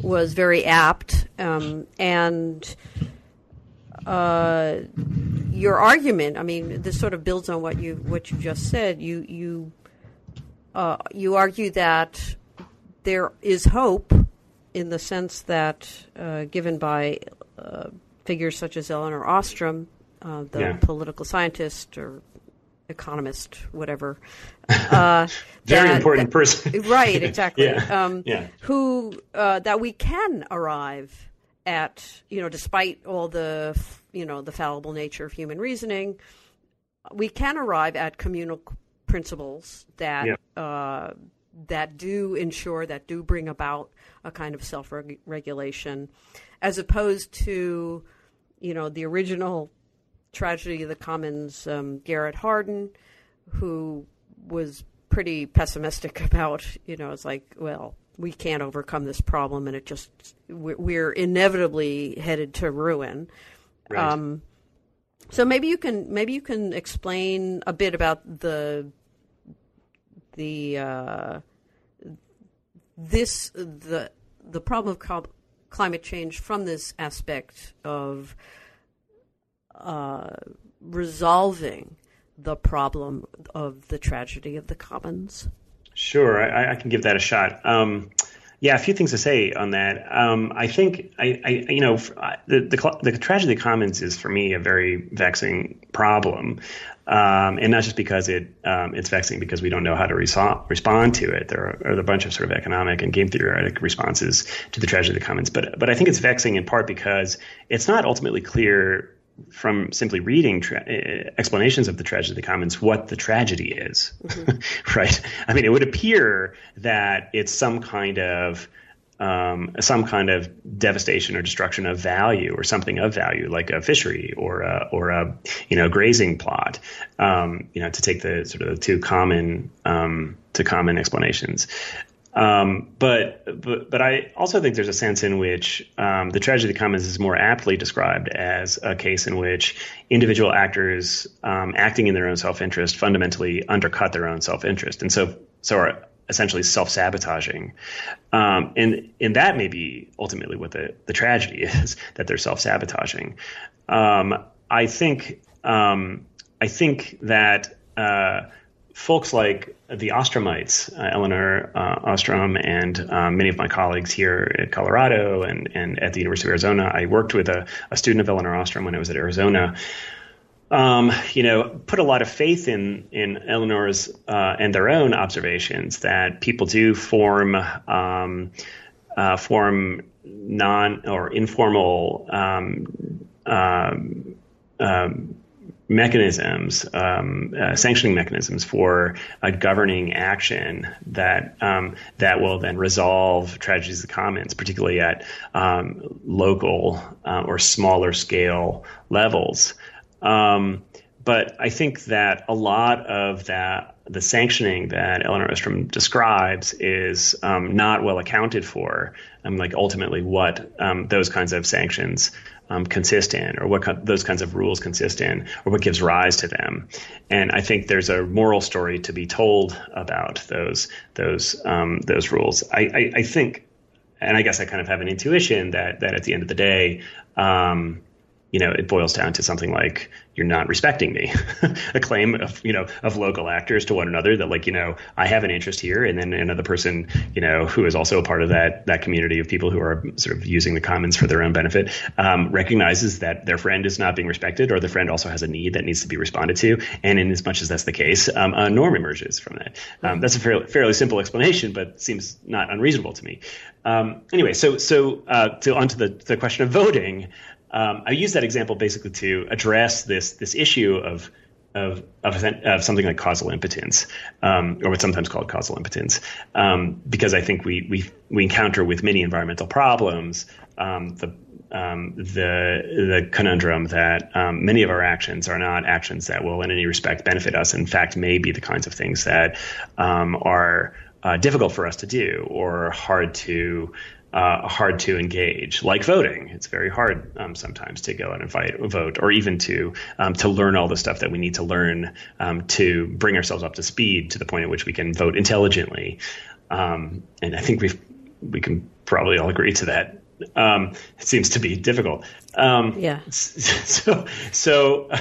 was very apt, um, and uh, your argument. I mean, this sort of builds on what you what you just said. You you uh, you argue that there is hope in the sense that uh, given by uh, figures such as Elinor Ostrom, uh, the yeah. political scientist or economist, whatever. Uh, Very that, important that, person. right, exactly. yeah. Um, yeah. Who uh, that we can arrive at, you know, despite all the, you know, the fallible nature of human reasoning, we can arrive at communal principles that yeah. uh, that do ensure that do bring about a kind of self regulation, as opposed to, you know, the original tragedy of the commons, um, Garrett Hardin, who was pretty pessimistic about, you know, it's like, well, we can't overcome this problem, and it just we're inevitably headed to ruin. Right. Um, so maybe you can maybe you can explain a bit about the the uh, this the the problem of climate change from this aspect of uh, resolving the problem of the tragedy of the commons? Sure, I, I can give that a shot. Um, yeah, a few things to say on that. Um, I think I, I, you know, the, the, the tragedy of the commons is for me a very vexing problem, um, and not just because it um, it's vexing because we don't know how to reso- respond to it. There are, are, a bunch of sort of economic and game theoretic responses to the tragedy of the commons, but but I think it's vexing in part because it's not ultimately clear from simply reading tra- uh, explanations of the tragedy of the commons what the tragedy is. Mm-hmm. right? I mean it would appear that it's some kind of um, some kind of devastation or destruction of value or something of value like a fishery or a, or a you know grazing plot um, you know to take the sort of the two common um, two common explanations Um, but, but but I also think there's a sense in which um, the tragedy of the commons is more aptly described as a case in which individual actors um, acting in their own self-interest fundamentally undercut their own self-interest, and so so are essentially self-sabotaging. Um, and and that may be ultimately what the the tragedy is that they're self-sabotaging. Um, I think um, I think that. Uh, folks like the Ostromites, uh, Elinor uh, Ostrom, and um, many of my colleagues here at Colorado and, and at the University of Arizona. I worked with a, a student of Elinor Ostrom when I was at Arizona. Um, you know, put a lot of faith in in Elinor's uh, and their own observations that people do form um, uh, form non or informal um, um, um mechanisms, um, uh, sanctioning mechanisms for a governing action that um, that will then resolve tragedies of the commons, particularly at um, local uh, or smaller scale levels. Um, but I think that a lot of that the sanctioning that Elinor Ostrom describes is um, not well accounted for. Um, like ultimately, what um, those kinds of sanctions um, consist in, or what co- those kinds of rules consist in, or what gives rise to them. And I think there's a moral story to be told about those those um, those rules. I, I, I, think, and I guess I kind of have an intuition that that at the end of the day. Um, you know, it boils down to something like you're not respecting me. a claim of, you know, of local actors to one another that like, you know, I have an interest here and then another person, you know, who is also a part of that that community of people who are sort of using the commons for their own benefit, um, recognizes that their friend is not being respected or the friend also has a need that needs to be responded to. And in as much as that's the case, um, a norm emerges from that. Um, that's a fairly, fairly simple explanation, but seems not unreasonable to me. Um, anyway, so so uh, to onto the the question of voting. Um, I use that example basically to address this this issue of of, of, of something like causal impotence, um, or what's sometimes called causal impotence, um, because I think we, we we encounter with many environmental problems um, the um, the the conundrum that um, many of our actions are not actions that will in any respect benefit us. In fact, may be the kinds of things that are uh, difficult for us to do or hard to uh, hard to engage, like voting. It's very hard um, sometimes to go out and fight, vote, or even to um, to learn all the stuff that we need to learn um, to bring ourselves up to speed to the point at which we can vote intelligently. Um, and I think we we can probably all agree to that. Um, it seems to be difficult. Um, yeah. So so.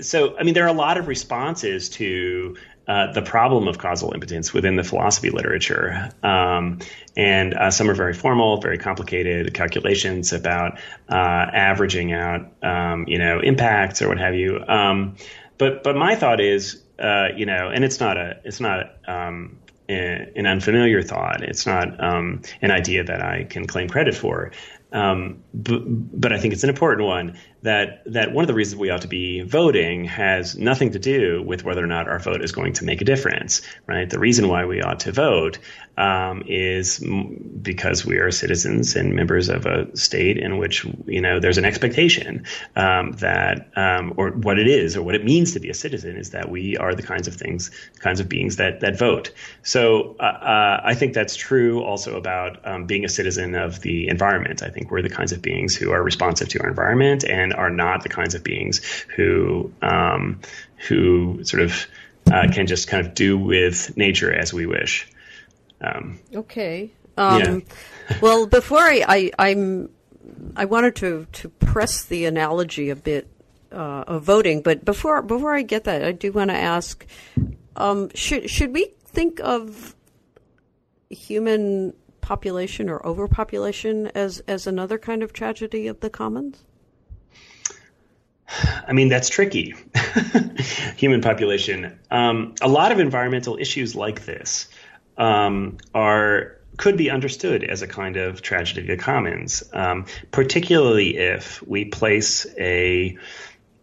so I mean, there are a lot of responses to uh, the problem of causal impotence within the philosophy literature. Um, and uh, some are very formal, very complicated calculations about uh, averaging out, um, you know, impacts or what have you. Um, but but my thought is, uh, you know, and it's not a it's not um, an unfamiliar thought. It's not um, an idea that I can claim credit for. Um, but, but I think it's an important one that that one of the reasons we ought to be voting has nothing to do with whether or not our vote is going to make a difference, right? The reason why we ought to vote um, is because we are citizens and members of a state in which you know there's an expectation um, that um, or what it is or what it means to be a citizen is that we are the kinds of things, kinds of beings that that vote. So uh, uh, I think that's true also about um, being a citizen of the environment. I think we're the kinds of beings who are responsive to our environment and are not the kinds of beings who um, who sort of uh, can just kind of do with nature as we wish. Um, okay. Um, yeah. well, before I, I am I wanted to to press the analogy a bit uh, of voting, but before before I get that, I do want to ask: um, should should we think of human population or overpopulation as as another kind of tragedy of the commons? I mean, that's tricky. Human population. Um, a lot of environmental issues like this um, are could be understood as a kind of tragedy of the commons, um, particularly if we place a,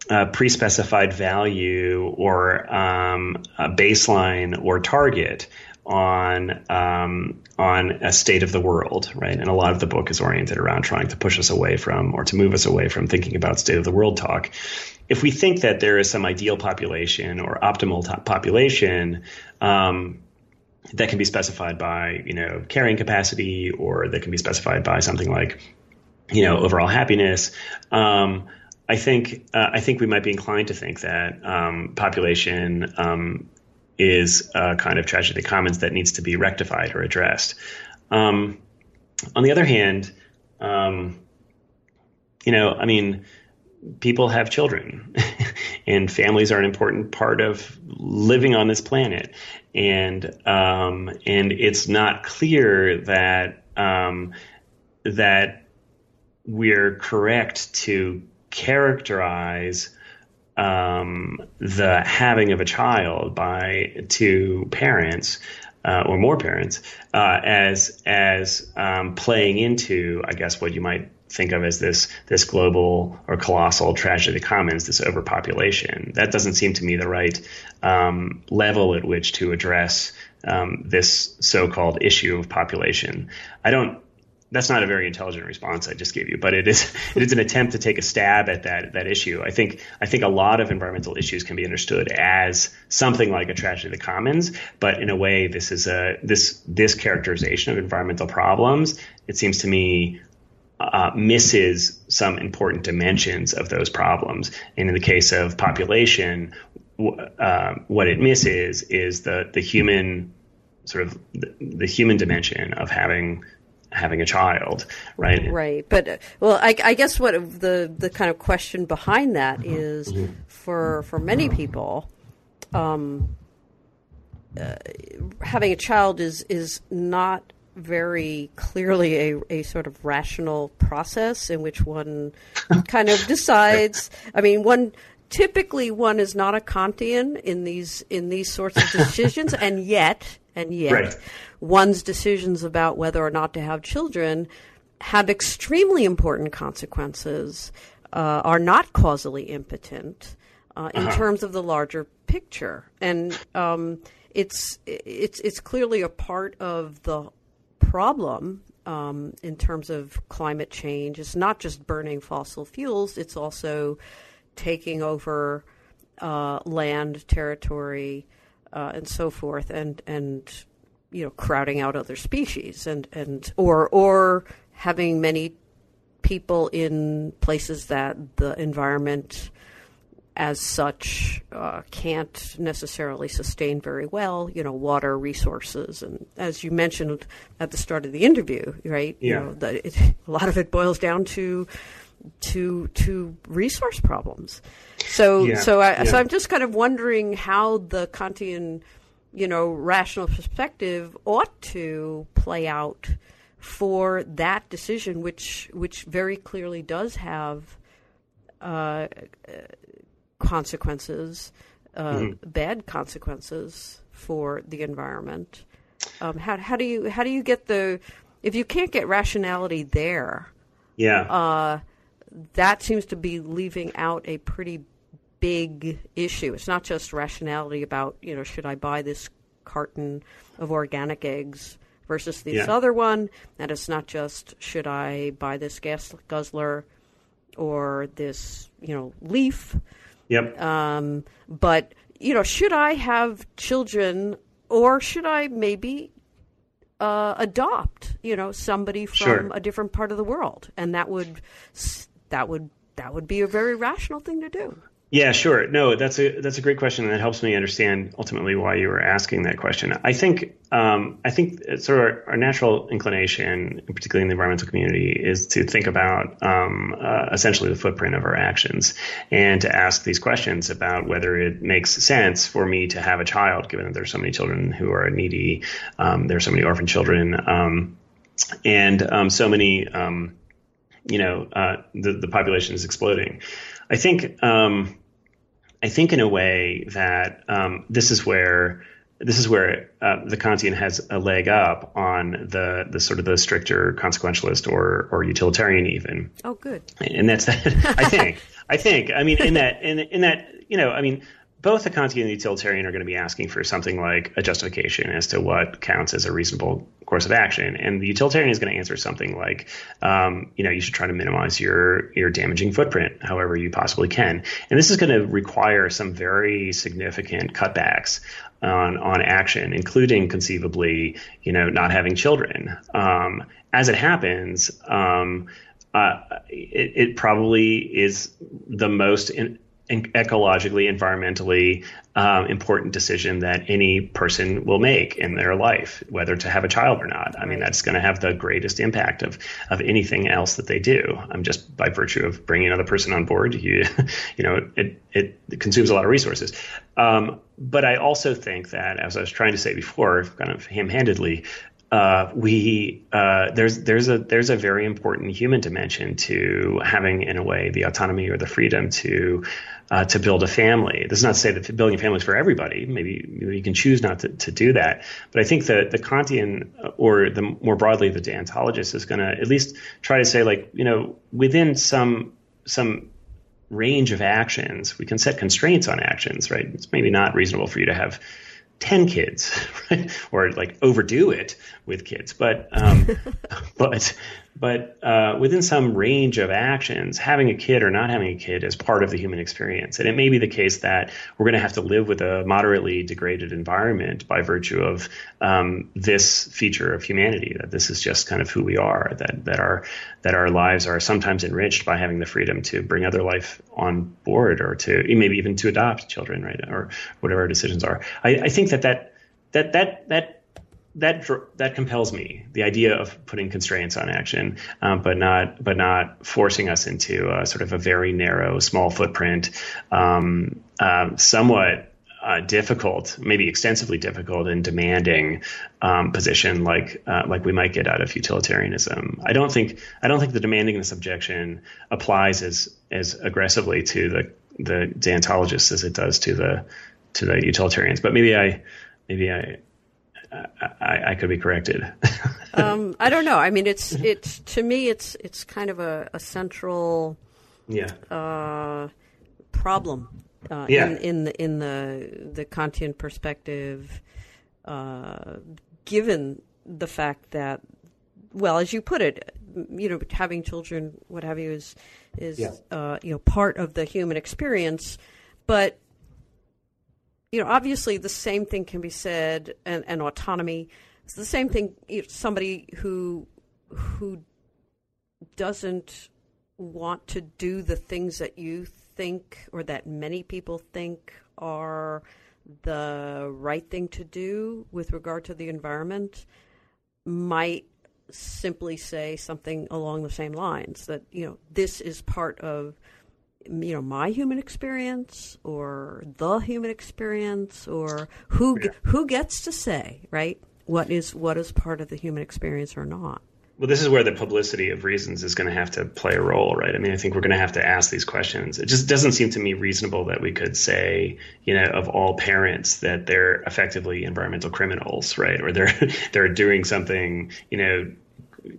a pre-specified value or um, a baseline or target on um, on a state of the world, right? And a lot of the book is oriented around trying to push us away from or to move us away from thinking about state of the world talk. If we think that there is some ideal population or optimal population, um, that can be specified by you know carrying capacity, or that can be specified by something like you know overall happiness. Um, I think uh, I think we might be inclined to think that um, population um, is a kind of tragedy commons that needs to be rectified or addressed. Um, on the other hand, um, you know, I mean, people have children, and families are an important part of living on this planet, and um, and it's not clear that um, that we're correct to characterize um, the having of a child by two parents uh, or more parents uh, as as um, playing into, I guess, what you might think of as this this global or colossal tragedy of the commons, this overpopulation. That doesn't seem to me the right um, level at which to address um, this so-called issue of population. I don't that's not a very intelligent response I just gave you, but it is it is an attempt to take a stab at that that issue. I think I think a lot of environmental issues can be understood as something like a tragedy of the commons, but in a way, this is a this this characterization of environmental problems. It seems to me uh, misses some important dimensions of those problems. And in the case of population, uh, what it misses is the the human sort of the, the human dimension of having having a child, right? Right. But well, I, I, guess what the the kind of question behind that mm-hmm. is mm-hmm. for for many people, um, uh, having a child is is not very clearly a, a sort of rational process in which one kind of decides. I mean, one typically one is not a Kantian in these in these sorts of decisions, and yet and yet right. one's decisions about whether or not to have children have extremely important consequences, uh, are not causally impotent uh, in uh-huh. terms of the larger picture, and um, it's it's it's clearly a part of the problem um, in terms of climate change. It's not just burning fossil fuels; it's also taking over uh, land, territory, uh, and so forth, and and you know crowding out other species, and and or or having many people in places that the environment as such uh, can't necessarily sustain very well. You know, water resources, and as you mentioned at the start of the interview, right? Yeah. You know, that it, a lot of it boils down to to to resource problems. So yeah, so I, yeah. so I'm just kind of wondering how the Kantian, you know, rational perspective ought to play out for that decision, which which very clearly does have uh, consequences, uh, mm-hmm. bad consequences for the environment. Um, how how do you how do you get the if you can't get rationality there? Yeah. Uh, that seems to be leaving out a pretty big issue. It's not just rationality about, you know, should I buy this carton of organic eggs versus this yeah. other one, and it's not just should I buy this gas guzzler or this, you know, leaf. Yep. Um, but you know, should I have children or should I maybe uh, adopt, you know, somebody from sure. a different part of the world, and that would that would that would be a very rational thing to do. Yeah, sure. No, that's a that's a great question, and that helps me understand ultimately why you were asking that question. I think um, I think sort of our, our, natural inclination, particularly in the environmental community, is to think about um, uh, essentially the footprint of our actions, and to ask these questions about whether it makes sense for me to have a child, given that there's so many children who are needy, um, there are so many orphan children, um, and um, so many um, you know, uh, the the population is exploding. I think um, I think in a way that um, this is where this is where uh, the Kantian has a leg up on the the sort of the stricter consequentialist or or utilitarian even. Oh, good. And that's that. I think. I think. I mean, in that in in that you know, I mean, both the Kantian and the utilitarian are going to be asking for something like a justification as to what counts as a reasonable course of action, and the utilitarian is going to answer something like, um, you know, you should try to minimize your your damaging footprint however you possibly can, and this is going to require some very significant cutbacks on on action, including conceivably, you know, not having children. Um, as it happens. Um, uh, it, it, probably is the most in, ecologically, environmentally um, important decision that any person will make in their life, whether to have a child or not. I mean, that's going to have the greatest impact of of anything else that they do. I'm um, just by virtue of bringing another person on board, you you know, it it consumes a lot of resources. Um, but I also think that, as I was trying to say before, kind of ham-handedly, uh, we uh, there's there's a there's a very important human dimension to having in a way the autonomy or the freedom to uh, to build a family. This is not to say that building a family is for everybody. Maybe, maybe you can choose not to, to do that. But I think that the Kantian or the more broadly the deontologist is going to at least try to say like you know within some some range of actions we can set constraints on actions. Right? It's maybe not reasonable for you to have 10 kids right? or like overdo it with kids but um, but but uh, within some range of actions, having a kid or not having a kid is part of the human experience. And it may be the case that we're going to have to live with a moderately degraded environment by virtue of um, this feature of humanity. That this is just kind of who we are. That that our that our lives are sometimes enriched by having the freedom to bring other life on board, or to maybe even to adopt children, right, or whatever our decisions are. I, I think that that that that that that that compels me the idea of putting constraints on action, um, but not but not forcing us into a, sort of a very narrow, small footprint, um, um, somewhat uh, difficult, maybe extensively difficult and demanding um, position like uh, like we might get out of utilitarianism. I don't think I don't think the demandingness objection applies as as aggressively to the the deontologists as it does to the to the utilitarians. But maybe I maybe I I, I could be corrected. um, I don't know. I mean, it's it's to me, it's it's kind of a, a central yeah uh, problem uh, yeah. in, in the in the the Kantian perspective, uh, given the fact that, well, as you put it, you know, having children, what have you, is is yeah. Uh, you know part of the human experience, but you know, obviously the same thing can be said, and, and autonomy. It's the same thing. You know, somebody who who doesn't want to do the things that you think or that many people think are the right thing to do with regard to the environment might simply say something along the same lines that you know this is part of you know my human experience or the human experience or who yeah. who gets to say right what is what is part of the human experience or not? Well this is where the publicity of reasons is going to have to play a role right? I mean i think we're going to have to ask these questions. It just doesn't seem to me reasonable that we could say you know of all parents that they're effectively environmental criminals right? Or they're they're doing something you know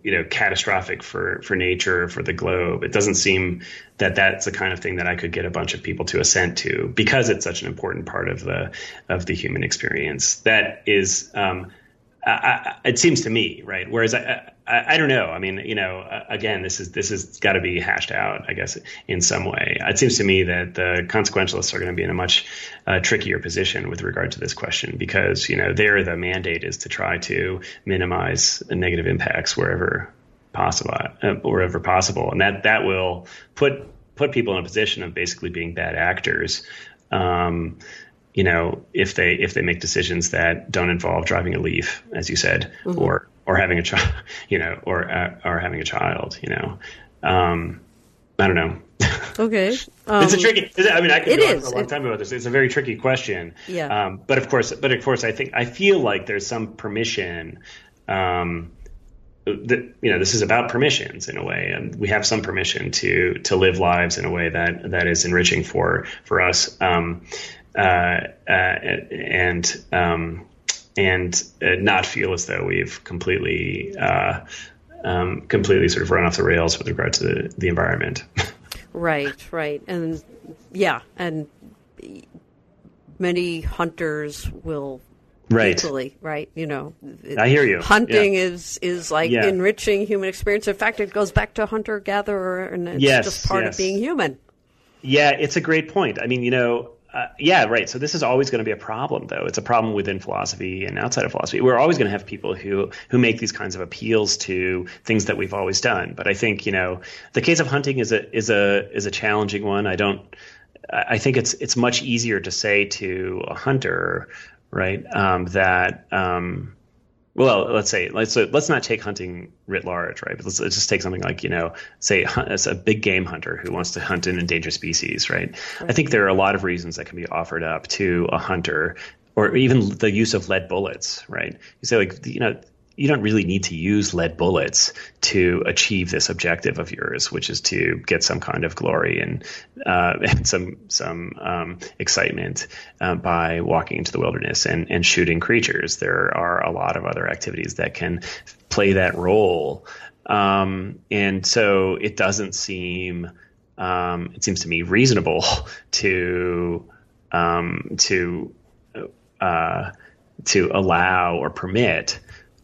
you know catastrophic for for nature for the globe. It doesn't seem that that's the kind of thing that I could get a bunch of people to assent to because it's such an important part of the of the human experience. That is um, I, it seems to me right whereas I, I, I don't know. I mean, you know, again, this is this has got to be hashed out, I guess, in some way. It seems to me that the consequentialists are going to be in a much uh, trickier position with regard to this question because you know there the mandate is to try to minimize negative impacts wherever possible, uh, wherever possible, and that that will put put people in a position of basically being bad actors. Um, you know, if they if they make decisions that don't involve driving a leaf, as you said, mm-hmm. or or having a child, you know, or uh, or having a child, you know. Um, I don't know. Okay, um, it's a um, tricky. I mean, I could go on for a long it, time about this. It's a very tricky question. Yeah. Um, but of course, but of course, I think I feel like there's some permission. Um, that you know, this is about permissions in a way, and we have some permission to to live lives in a way that that is enriching for for us. Um, and um, and uh, not feel as though we've completely uh, um, completely sort of run off the rails with regard to the, the environment. right, right, and yeah, and many hunters will right. equally, right? You know, I hear you. Hunting Yeah. is is like Yeah. enriching human experience. In fact, it goes back to hunter gatherer, and it's Yes, just part yes. of being human. Yeah, it's a great point. I mean, you know, uh, yeah, right. So this is always going to be a problem, though. It's a problem within philosophy and outside of philosophy. We're always going to have people who who make these kinds of appeals to things that we've always done. But I think you know, the case of hunting is a is a is a challenging one. I don't. I think it's it's much easier to say to a hunter, right, um, that. Um, well, let's say let's let's not take hunting writ large, right? But let's, let's just take something like you know, say as a big game hunter who wants to hunt an endangered species, right? I think there are a lot of reasons that can be offered up to a hunter, or even the use of lead bullets, right? You say like you know. You don't really need to use lead bullets to achieve this objective of yours, which is to get some kind of glory and, uh, and some some um, excitement uh, by walking into the wilderness and, and shooting creatures. There are a lot of other activities that can play that role, um, and so it doesn't seem um, it seems to me reasonable to um, to uh, to allow or permit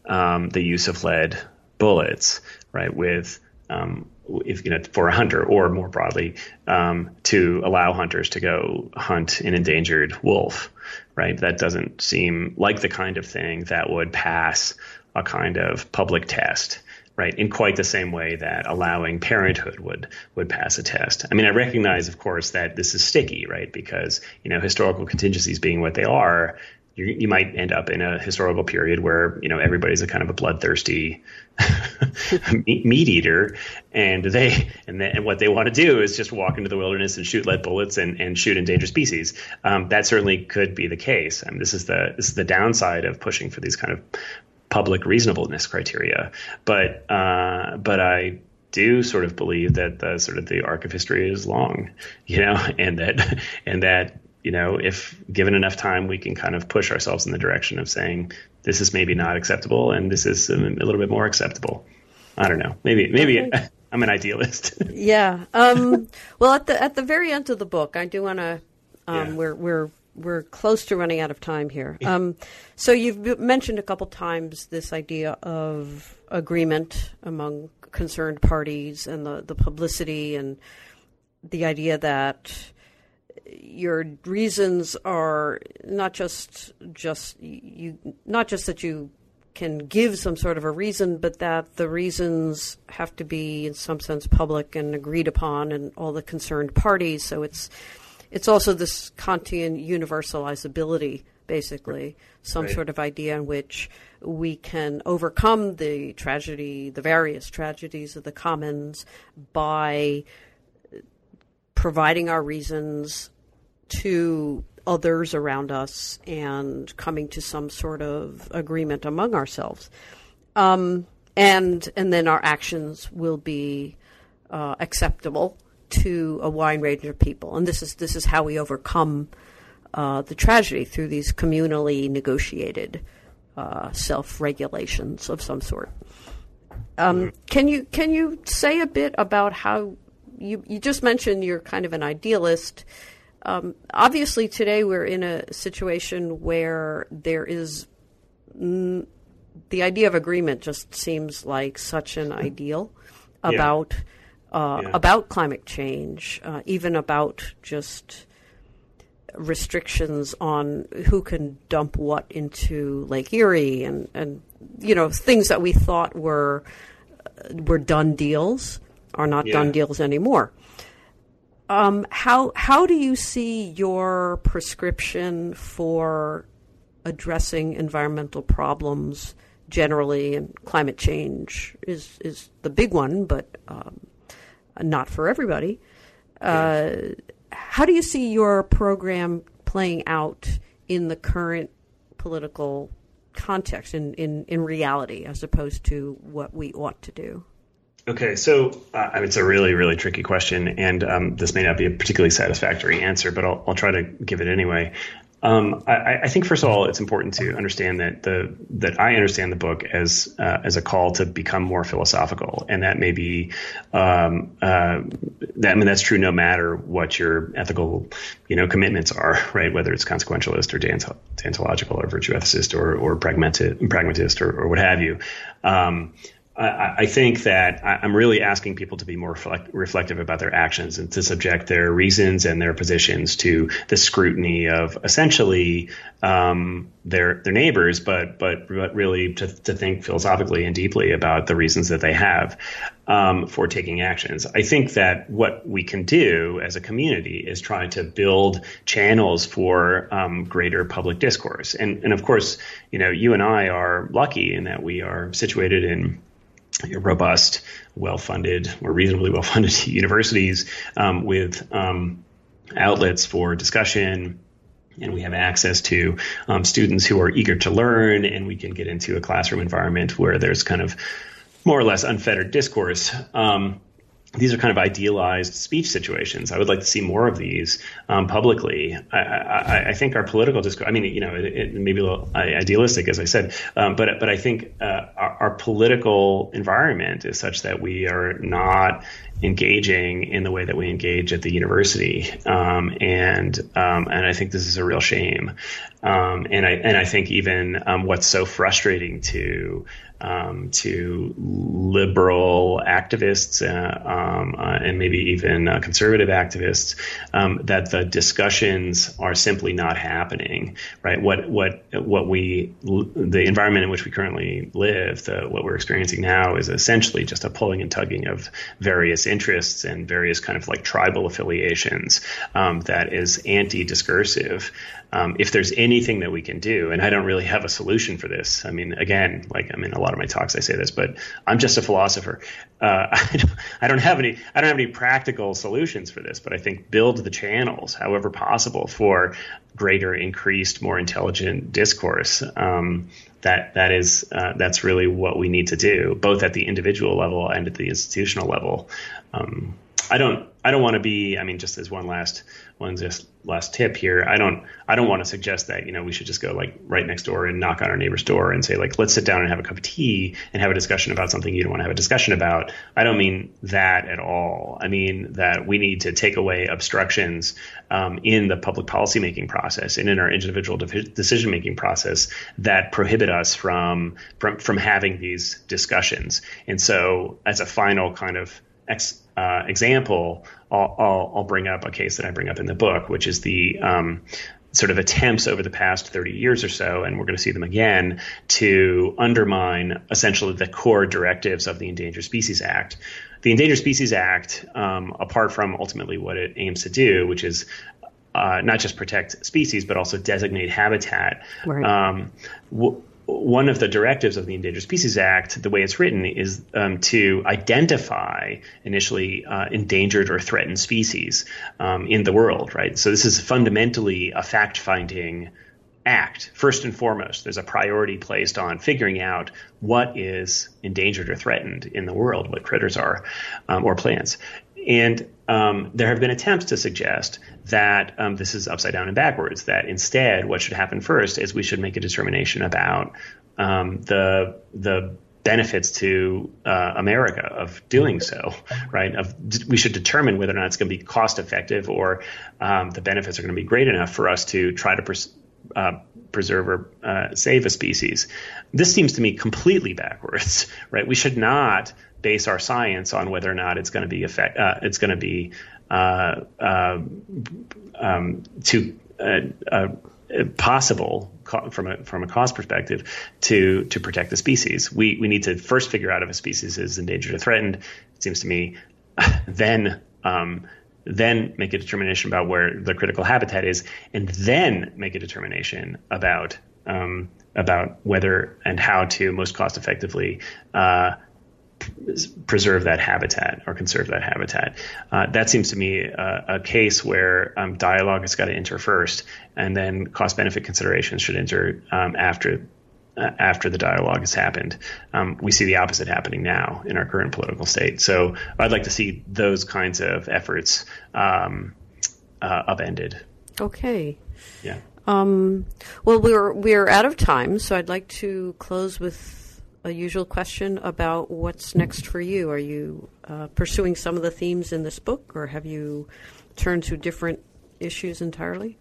um, the use of lead bullets, right? With um, if you know for a hunter or more broadly um, to allow hunters to go hunt an endangered wolf, right? That doesn't seem like the kind of thing that would pass a kind of public test right in quite the same way that allowing parenthood would would pass a test i mean i recognize of course that this is sticky right because you know historical contingencies being what they are you, you might end up in a historical period where you know everybody's a kind of a bloodthirsty meat, eater and they and, then, and what they want to do is just walk into the wilderness and shoot lead bullets and, and shoot endangered species um, that certainly could be the case I mean, this is the this is the downside of pushing for these kind of public reasonableness criteria. But uh, but I do sort of believe that the sort of the arc of history is long, you know, and that and that you know if given enough time, we can kind of push ourselves in the direction of saying this is maybe not acceptable and this is a, little bit more acceptable. I don't know. Maybe maybe. Okay. I'm an idealist. Yeah. Um, well, at the at the very end of the book, I do want to. Um, Yeah. We're we're we're close to running out of time here. Um, so you've mentioned a couple times this idea of agreement among concerned parties and the the publicity and the idea that your reasons are not just just you not just that you can give some sort of a reason, but that the reasons have to be in some sense public and agreed upon and all the concerned parties. So it's it's also this Kantian universalizability, basically, some Right. sort of idea in which we can overcome the tragedy, the various tragedies of the commons by providing our reasons to others around us and coming to some sort of agreement among ourselves. Um, and and then our actions will be uh, acceptable to a wide range of people. And this is this is how we overcome uh, the tragedy through these communally negotiated uh, self regulations of some sort. Um, Can you can you say a bit about how you you just mentioned you're kind of an idealist? Um, obviously, today we're in a situation where there is mm, the idea of agreement just seems like such an ideal Yeah. about uh, Yeah. about climate change, uh, even about just restrictions on who can dump what into Lake Erie and, and you know things that we thought were uh, were done deals are not Yeah. done deals anymore. Um, how how do you see your prescription for addressing environmental problems generally, and climate change is is the big one, but um, not for everybody. Uh, how do you see your program playing out in the current political context, in, in, in reality, as opposed to what we ought to do? Okay, so uh, it's a really, really tricky question, and um, this may not be a particularly satisfactory answer, but I'll, I'll try to give it anyway. Um, I, I, think first of all, it's important to understand that the that I understand the book as uh, as a call to become more philosophical, and that may be um, uh, that I mean that's true no matter what your ethical you know commitments are, right? Whether it's consequentialist or deontological or virtue ethicist or or pragmatist, pragmatist or, or what have you. Um, I, I think that I'm really asking people to be more reflect, reflective about their actions and to subject their reasons and their positions to the scrutiny of essentially um, their their neighbors, but but really to, to think philosophically and deeply about the reasons that they have um, for taking actions. I think that what we can do as a community is try to build channels for um, greater public discourse, and and of course, you know, you and I are lucky in that we are situated in robust, well-funded or reasonably well-funded universities um, with um, outlets for discussion. And we have access to um, students who are eager to learn, and we can get into a classroom environment where there's kind of more or less unfettered discourse. Um, these are kind of idealized speech situations. I would like to see more of these um, publicly. I, I, I, think our political discourse. I mean, you know, it, it may be a little idealistic, as I said, um, but but I think uh, our, our, political environment is such that we are not engaging in the way that we engage at the university, um, and um, and I think this is a real shame. Um, and I and I think even um, what's so frustrating to um, to liberal activists uh, um, uh, and maybe even uh, conservative activists that the discussions are simply not happening. Right? What what what we the environment in which we currently live, the, what we're experiencing now, is essentially just a pulling and tugging of various interests and various kind of like tribal affiliations um, that is anti-discursive um, if there's anything that we can do, and I don't really have a solution for this. I mean, again, like I mean, a lot of my talks I say this, but I'm just a philosopher. Uh, I, don't, have any I don't have any practical solutions for this, but I think build the channels, however possible, for greater, increased, more intelligent discourse. Um, that that is uh, that's really what we need to do, both at the individual level and at the institutional level. Um, I don't I don't want to be. I mean, just as one last one just last tip here. I don't I don't want to suggest that you know we should just go like right next door and knock on our neighbor's door and say like let's sit down and have a cup of tea and have a discussion about something you don't want to have a discussion about. I don't mean that at all. I mean that we need to take away obstructions um, in the public policy making process and in our individual de- decision making process that prohibit us from from from having these discussions. And so as a final kind of ex, uh, example, I'll, I'll, I'll, bring up a case that I bring up in the book, which is the um, sort of attempts over the past 30 years or so, and we're going to see them again, to undermine essentially the core directives of the Endangered Species Act. The Endangered Species Act, um, apart from ultimately what it aims to do, which is uh, not just protect species, but also designate habitat. Right. Um, w- one of the directives of the Endangered Species Act, the way it's written, is um, to identify initially uh, endangered or threatened species um, in the world, right? So this is fundamentally a fact finding act. First and foremost, there's a priority placed on figuring out what is endangered or threatened in the world, what critters are um, or plants. And um, there have been attempts to suggest that um, this is upside down and backwards, that instead, what should happen first is we should make a determination about um, the, the benefits to uh, America of doing so, right? Of we should determine whether or not it's going to be cost effective or um, the benefits are going to be great enough for us to try to pers- uh, preserve or uh, save a species. This seems to me completely backwards, right? We should not base our science on whether or not it's going to be effect, uh, it's going to be uh, uh, um, to uh, uh, possible from a from a cost perspective to to protect the species. We we need to first figure out if a species is endangered or threatened. It seems to me, then. Um, then make a determination about where the critical habitat is, and then make a determination about um, about whether and how to most cost effectively uh, preserve that habitat or conserve that habitat. Uh, that seems to me a, a case where um, dialogue has got to enter first, and then cost benefit considerations should enter um, after. Uh, after the dialogue has happened, um, we see the opposite happening now in our current political state. So I'd like to see those kinds of efforts um, uh, upended. Okay. Yeah. Um, well, we're we're out of time, so I'd like to close with a usual question about what's next for you. Are you uh, pursuing some of the themes in this book, or have you turned to different issues entirely?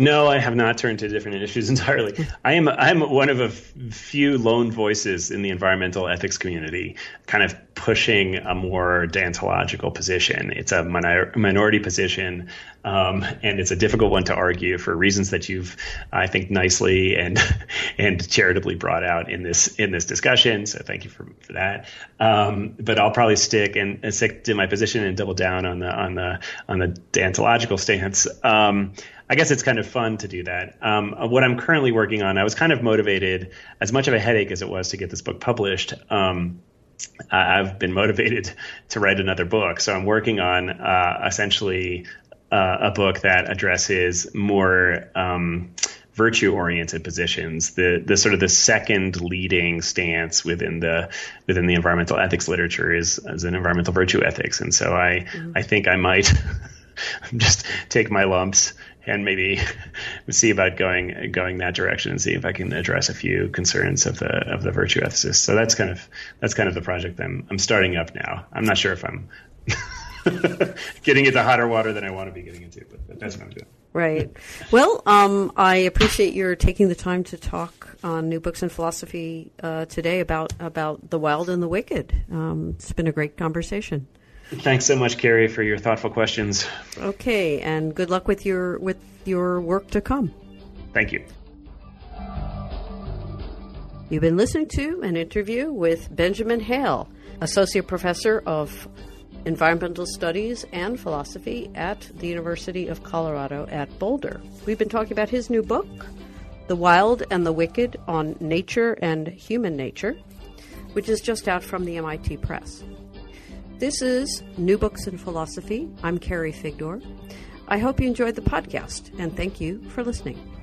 No, I have not turned to different issues entirely. I am I'm one of a few lone voices in the environmental ethics community, kind of pushing a more deontological position. It's a minor, minority position, um, and it's a difficult one to argue for reasons that you've, I think, nicely and and charitably brought out in this in this discussion. So thank you for, for that. Um, but I'll probably stick and, and, stick to my position and double down on the on the on the deontological stance. Um, I guess it's kind of fun to do that. Um, what I'm currently working on, I was kind of motivated, as much of a headache as it was to get this book published. Um, I've been motivated to write another book, so I'm working on uh, essentially uh, a book that addresses more um, virtue-oriented positions. The the sort of the second leading stance within the within the environmental ethics literature is as an environmental virtue ethics, and so I mm-hmm. I think I might. just take my lumps and maybe see about going going that direction and see if I can address a few concerns of the of the virtue ethicists. So that's kind of that's kind of the project I'm I'm starting up now. I'm not sure if I'm getting into hotter water than I want to be getting into, but that's what I'm doing. Right. Well, um, I appreciate your taking the time to talk on New Books in Philosophy uh, today about about the wild and the wicked. Um, it's been a great conversation. Thanks so much, Carrie, for your thoughtful questions. Okay, and good luck with your with your work to come. Thank you. You've been listening to an interview with Benjamin Hale, Associate Professor of Environmental Studies and Philosophy at the University of Colorado at Boulder. We've been talking about his new book, The Wild and the Wicked on Nature and Human Nature, which is just out from the MIT Press. This is New Books in Philosophy. I'm Carrie Figdor. I hope you enjoyed the podcast, and thank you for listening.